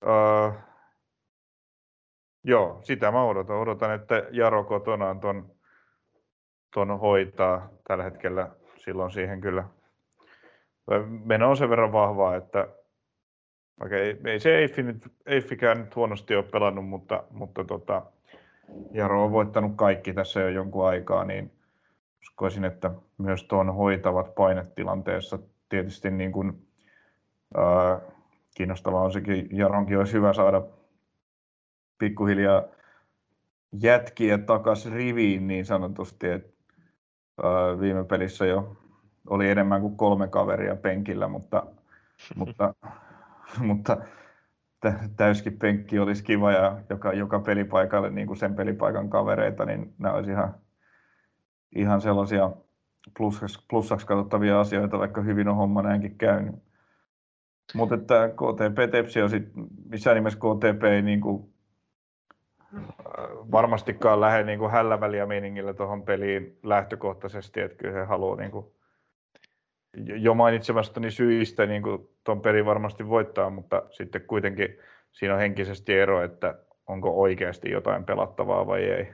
uh, joo, sitä mä odotan. Odotan, että Jaro kotonaan ton, ton hoitaa tällä hetkellä. Silloin siihen kyllä meno on sen verran vahvaa, että Okei, ei se Eiffi nyt, Eiffikään nyt huonosti ole pelannut, mutta, mutta tota, Jaro on voittanut kaikki tässä jo jonkun aikaa, niin uskoisin, että myös tuon hoitavat painetilanteessa tietysti niin kuin, ää, kiinnostavaa on sekin, Jaronkin olisi hyvä saada pikkuhiljaa jätkiä takas riviin niin sanotusti, että ää, viime pelissä jo oli enemmän kuin kolme kaveria penkillä, mutta, mutta, mutta täyskin penkki olisi kiva ja joka, joka pelipaikalle niin kuin sen pelipaikan kavereita, niin nämä olisi ihan, ihan sellaisia plussaksi, plussaksi katsottavia asioita, vaikka hyvin on homma näinkin käynyt. Mutta että KTP Tepsi on sit, missään nimessä KTP ei niin kuin, varmastikaan lähde niin kuin hälläväliä meiningillä tuohon peliin lähtökohtaisesti, että kyllä he haluaa niin kuin, jo mainitsemastani syistä niin kuin tuon pelin varmasti voittaa, mutta sitten kuitenkin siinä on henkisesti ero, että onko oikeasti jotain pelattavaa vai ei.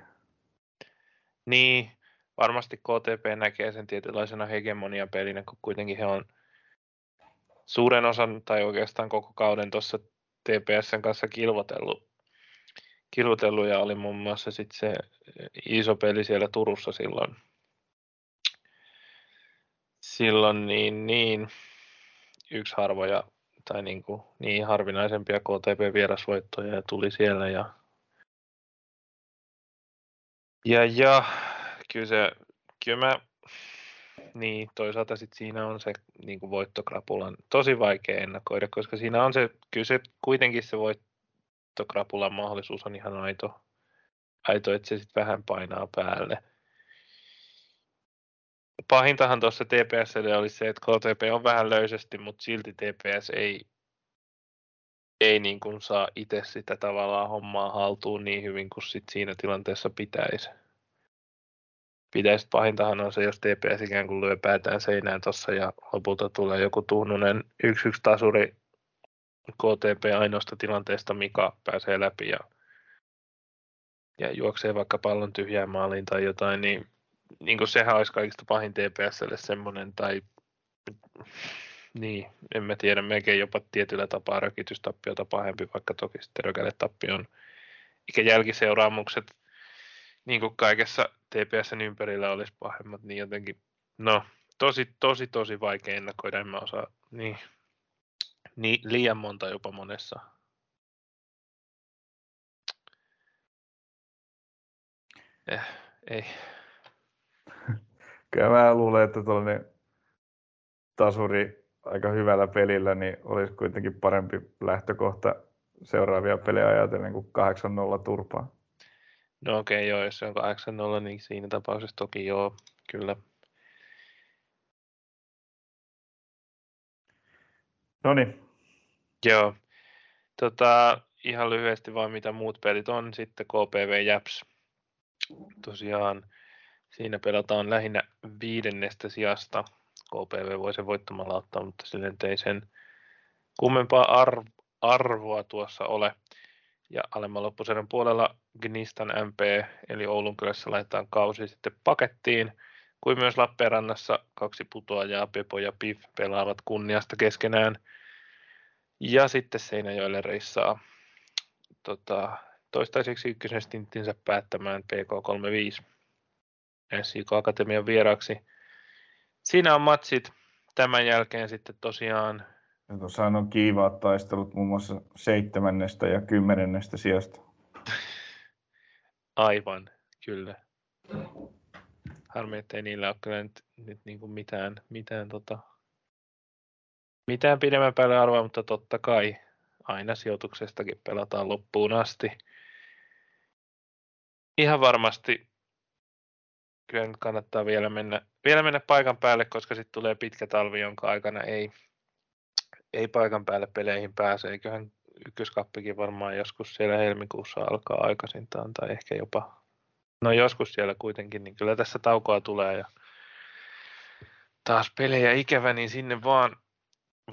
Niin, varmasti KTP näkee sen tietynlaisena hegemonia-pelinä, kun kuitenkin he on suuren osan tai oikeastaan koko kauden tuossa TPSn kanssa kilvotellut, kilvotellut ja oli muun muassa sit se iso peli siellä Turussa silloin silloin niin, niin yksi harvoja tai niin, kuin, niin harvinaisempia KTP-vierasvoittoja tuli siellä ja ja, ja kyllä se, kyllä mä, niin toisaalta sit siinä on se niin kuin voittokrapulan tosi vaikea ennakoida, koska siinä on se, kyllä se kuitenkin se voittokrapulan mahdollisuus on ihan aito, aito että se sitten vähän painaa päälle pahintahan tuossa TPS oli se, että KTP on vähän löysästi, mutta silti TPS ei, ei niin kuin saa itse sitä tavallaan hommaa haltuun niin hyvin kuin sit siinä tilanteessa pitäisi. Pitäisi pahintahan on se, jos TPS ikään kuin lyö päätään seinään tuossa ja lopulta tulee joku tuhnunen 1-1 tasuri KTP ainoasta tilanteesta, Mika pääsee läpi ja, ja juoksee vaikka pallon tyhjään maaliin tai jotain, niin niin kuin sehän olisi kaikista pahin TPSlle semmoinen, tai niin, en mä tiedä, melkein jopa tietyllä tapaa rökitystappiota pahempi, vaikka toki sitten rökäletappi on ikä jälkiseuraamukset niin kuin kaikessa TPSn ympärillä olisi pahemmat, niin jotenkin, no, tosi, tosi, tosi vaikea ennakoida, en mä osaa, niin, niin liian monta jopa monessa. Eh, ei. Kyllä mä luulen, että tuollainen tasuri aika hyvällä pelillä niin olisi kuitenkin parempi lähtökohta seuraavia pelejä ajatellen kuin 8-0 turpaa. No okei, okay, joo, jos se on 8-0, niin siinä tapauksessa toki joo, kyllä. No niin. Joo. Tota, ihan lyhyesti vaan mitä muut pelit on. Sitten KPV Japs tosiaan siinä pelataan lähinnä viidennestä sijasta. KPV voi sen voittamalla ottaa, mutta sille ei sen kummempaa arv- arvoa tuossa ole. Ja alemman loppusarjan puolella Gnistan MP, eli Oulun kylässä laitetaan kausi sitten pakettiin, kuin myös Lappeenrannassa kaksi putoajaa, Pepo ja Pif, pelaavat kunniasta keskenään. Ja sitten Seinäjoelle reissaa tota, toistaiseksi ykkösen päättämään PK35 SIK Akatemian vieraaksi. Siinä on matsit. Tämän jälkeen sitten tosiaan ja tuossa on kiivaat taistelut muun muassa seitsemännestä ja kymmenennestä sijasta. Aivan, kyllä. Harmi, että ei niillä ole kyllä nyt, nyt niin kuin mitään, mitään, tota, mitään pidemmän päälle arvoa, mutta totta kai aina sijoituksestakin pelataan loppuun asti. Ihan varmasti kyllä nyt kannattaa vielä mennä, vielä mennä paikan päälle, koska sitten tulee pitkä talvi, jonka aikana ei, ei paikan päälle peleihin pääse. Eiköhän ykköskappikin varmaan joskus siellä helmikuussa alkaa aikaisintaan tai ehkä jopa, no joskus siellä kuitenkin, niin kyllä tässä taukoa tulee ja taas pelejä ikävä, niin sinne vaan,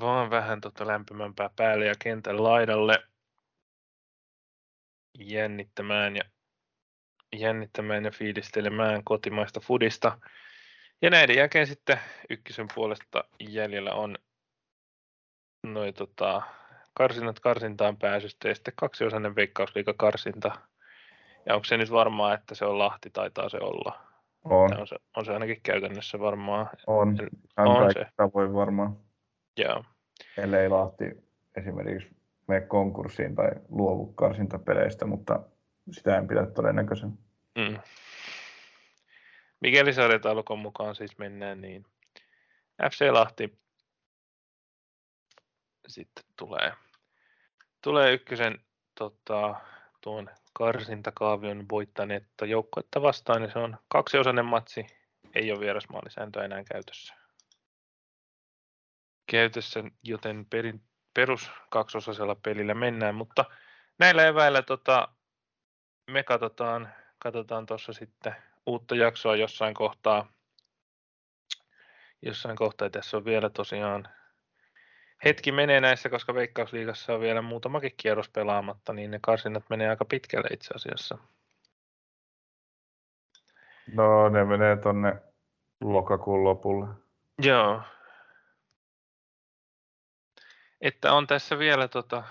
vaan vähän tota lämpimämpää päälle ja kentän laidalle jännittämään ja jännittämään ja fiilistelemään kotimaista fudista. Ja näiden jälkeen sitten ykkösen puolesta jäljellä on noin tota, karsinnat karsintaan pääsystä ja sitten kaksiosainen veikkausliiga karsinta. Ja onko se nyt varmaa, että se on Lahti, taitaa se olla. On. On se, on se ainakin käytännössä varmaa. On. On, on se. Tavoin varmaan. Joo. Ellei Lahti esimerkiksi mene konkurssiin tai luovu karsintapeleistä, mutta sitä en pidä todennäköisen. Mm. Mikäli sarjataulukon mukaan siis mennään, niin FC Lahti sitten tulee, tulee ykkösen tota, tuon karsintakaavion voittanetta joukkuetta vastaan, niin se on kaksiosainen matsi, ei ole vierasmaalisääntöä enää käytössä. Käytössä, joten perin, perus kaksosaisella pelillä mennään, mutta näillä eväillä tota, me katsotaan katsotaan tuossa sitten uutta jaksoa jossain kohtaa. Jossain kohtaa tässä on vielä tosiaan hetki menee näissä, koska Veikkausliigassa on vielä muutamakin kierros pelaamatta, niin ne karsinnat menee aika pitkälle itse asiassa. No ne menee tonne lokakuun lopulle. Joo. Että on tässä vielä, tota,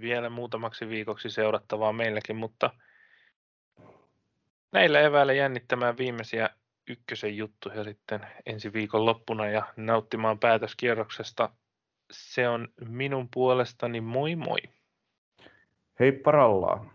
vielä muutamaksi viikoksi seurattavaa meilläkin, mutta – näillä eväillä jännittämään viimeisiä ykkösen juttuja sitten ensi viikon loppuna ja nauttimaan päätöskierroksesta. Se on minun puolestani moi moi. Hei parallaan.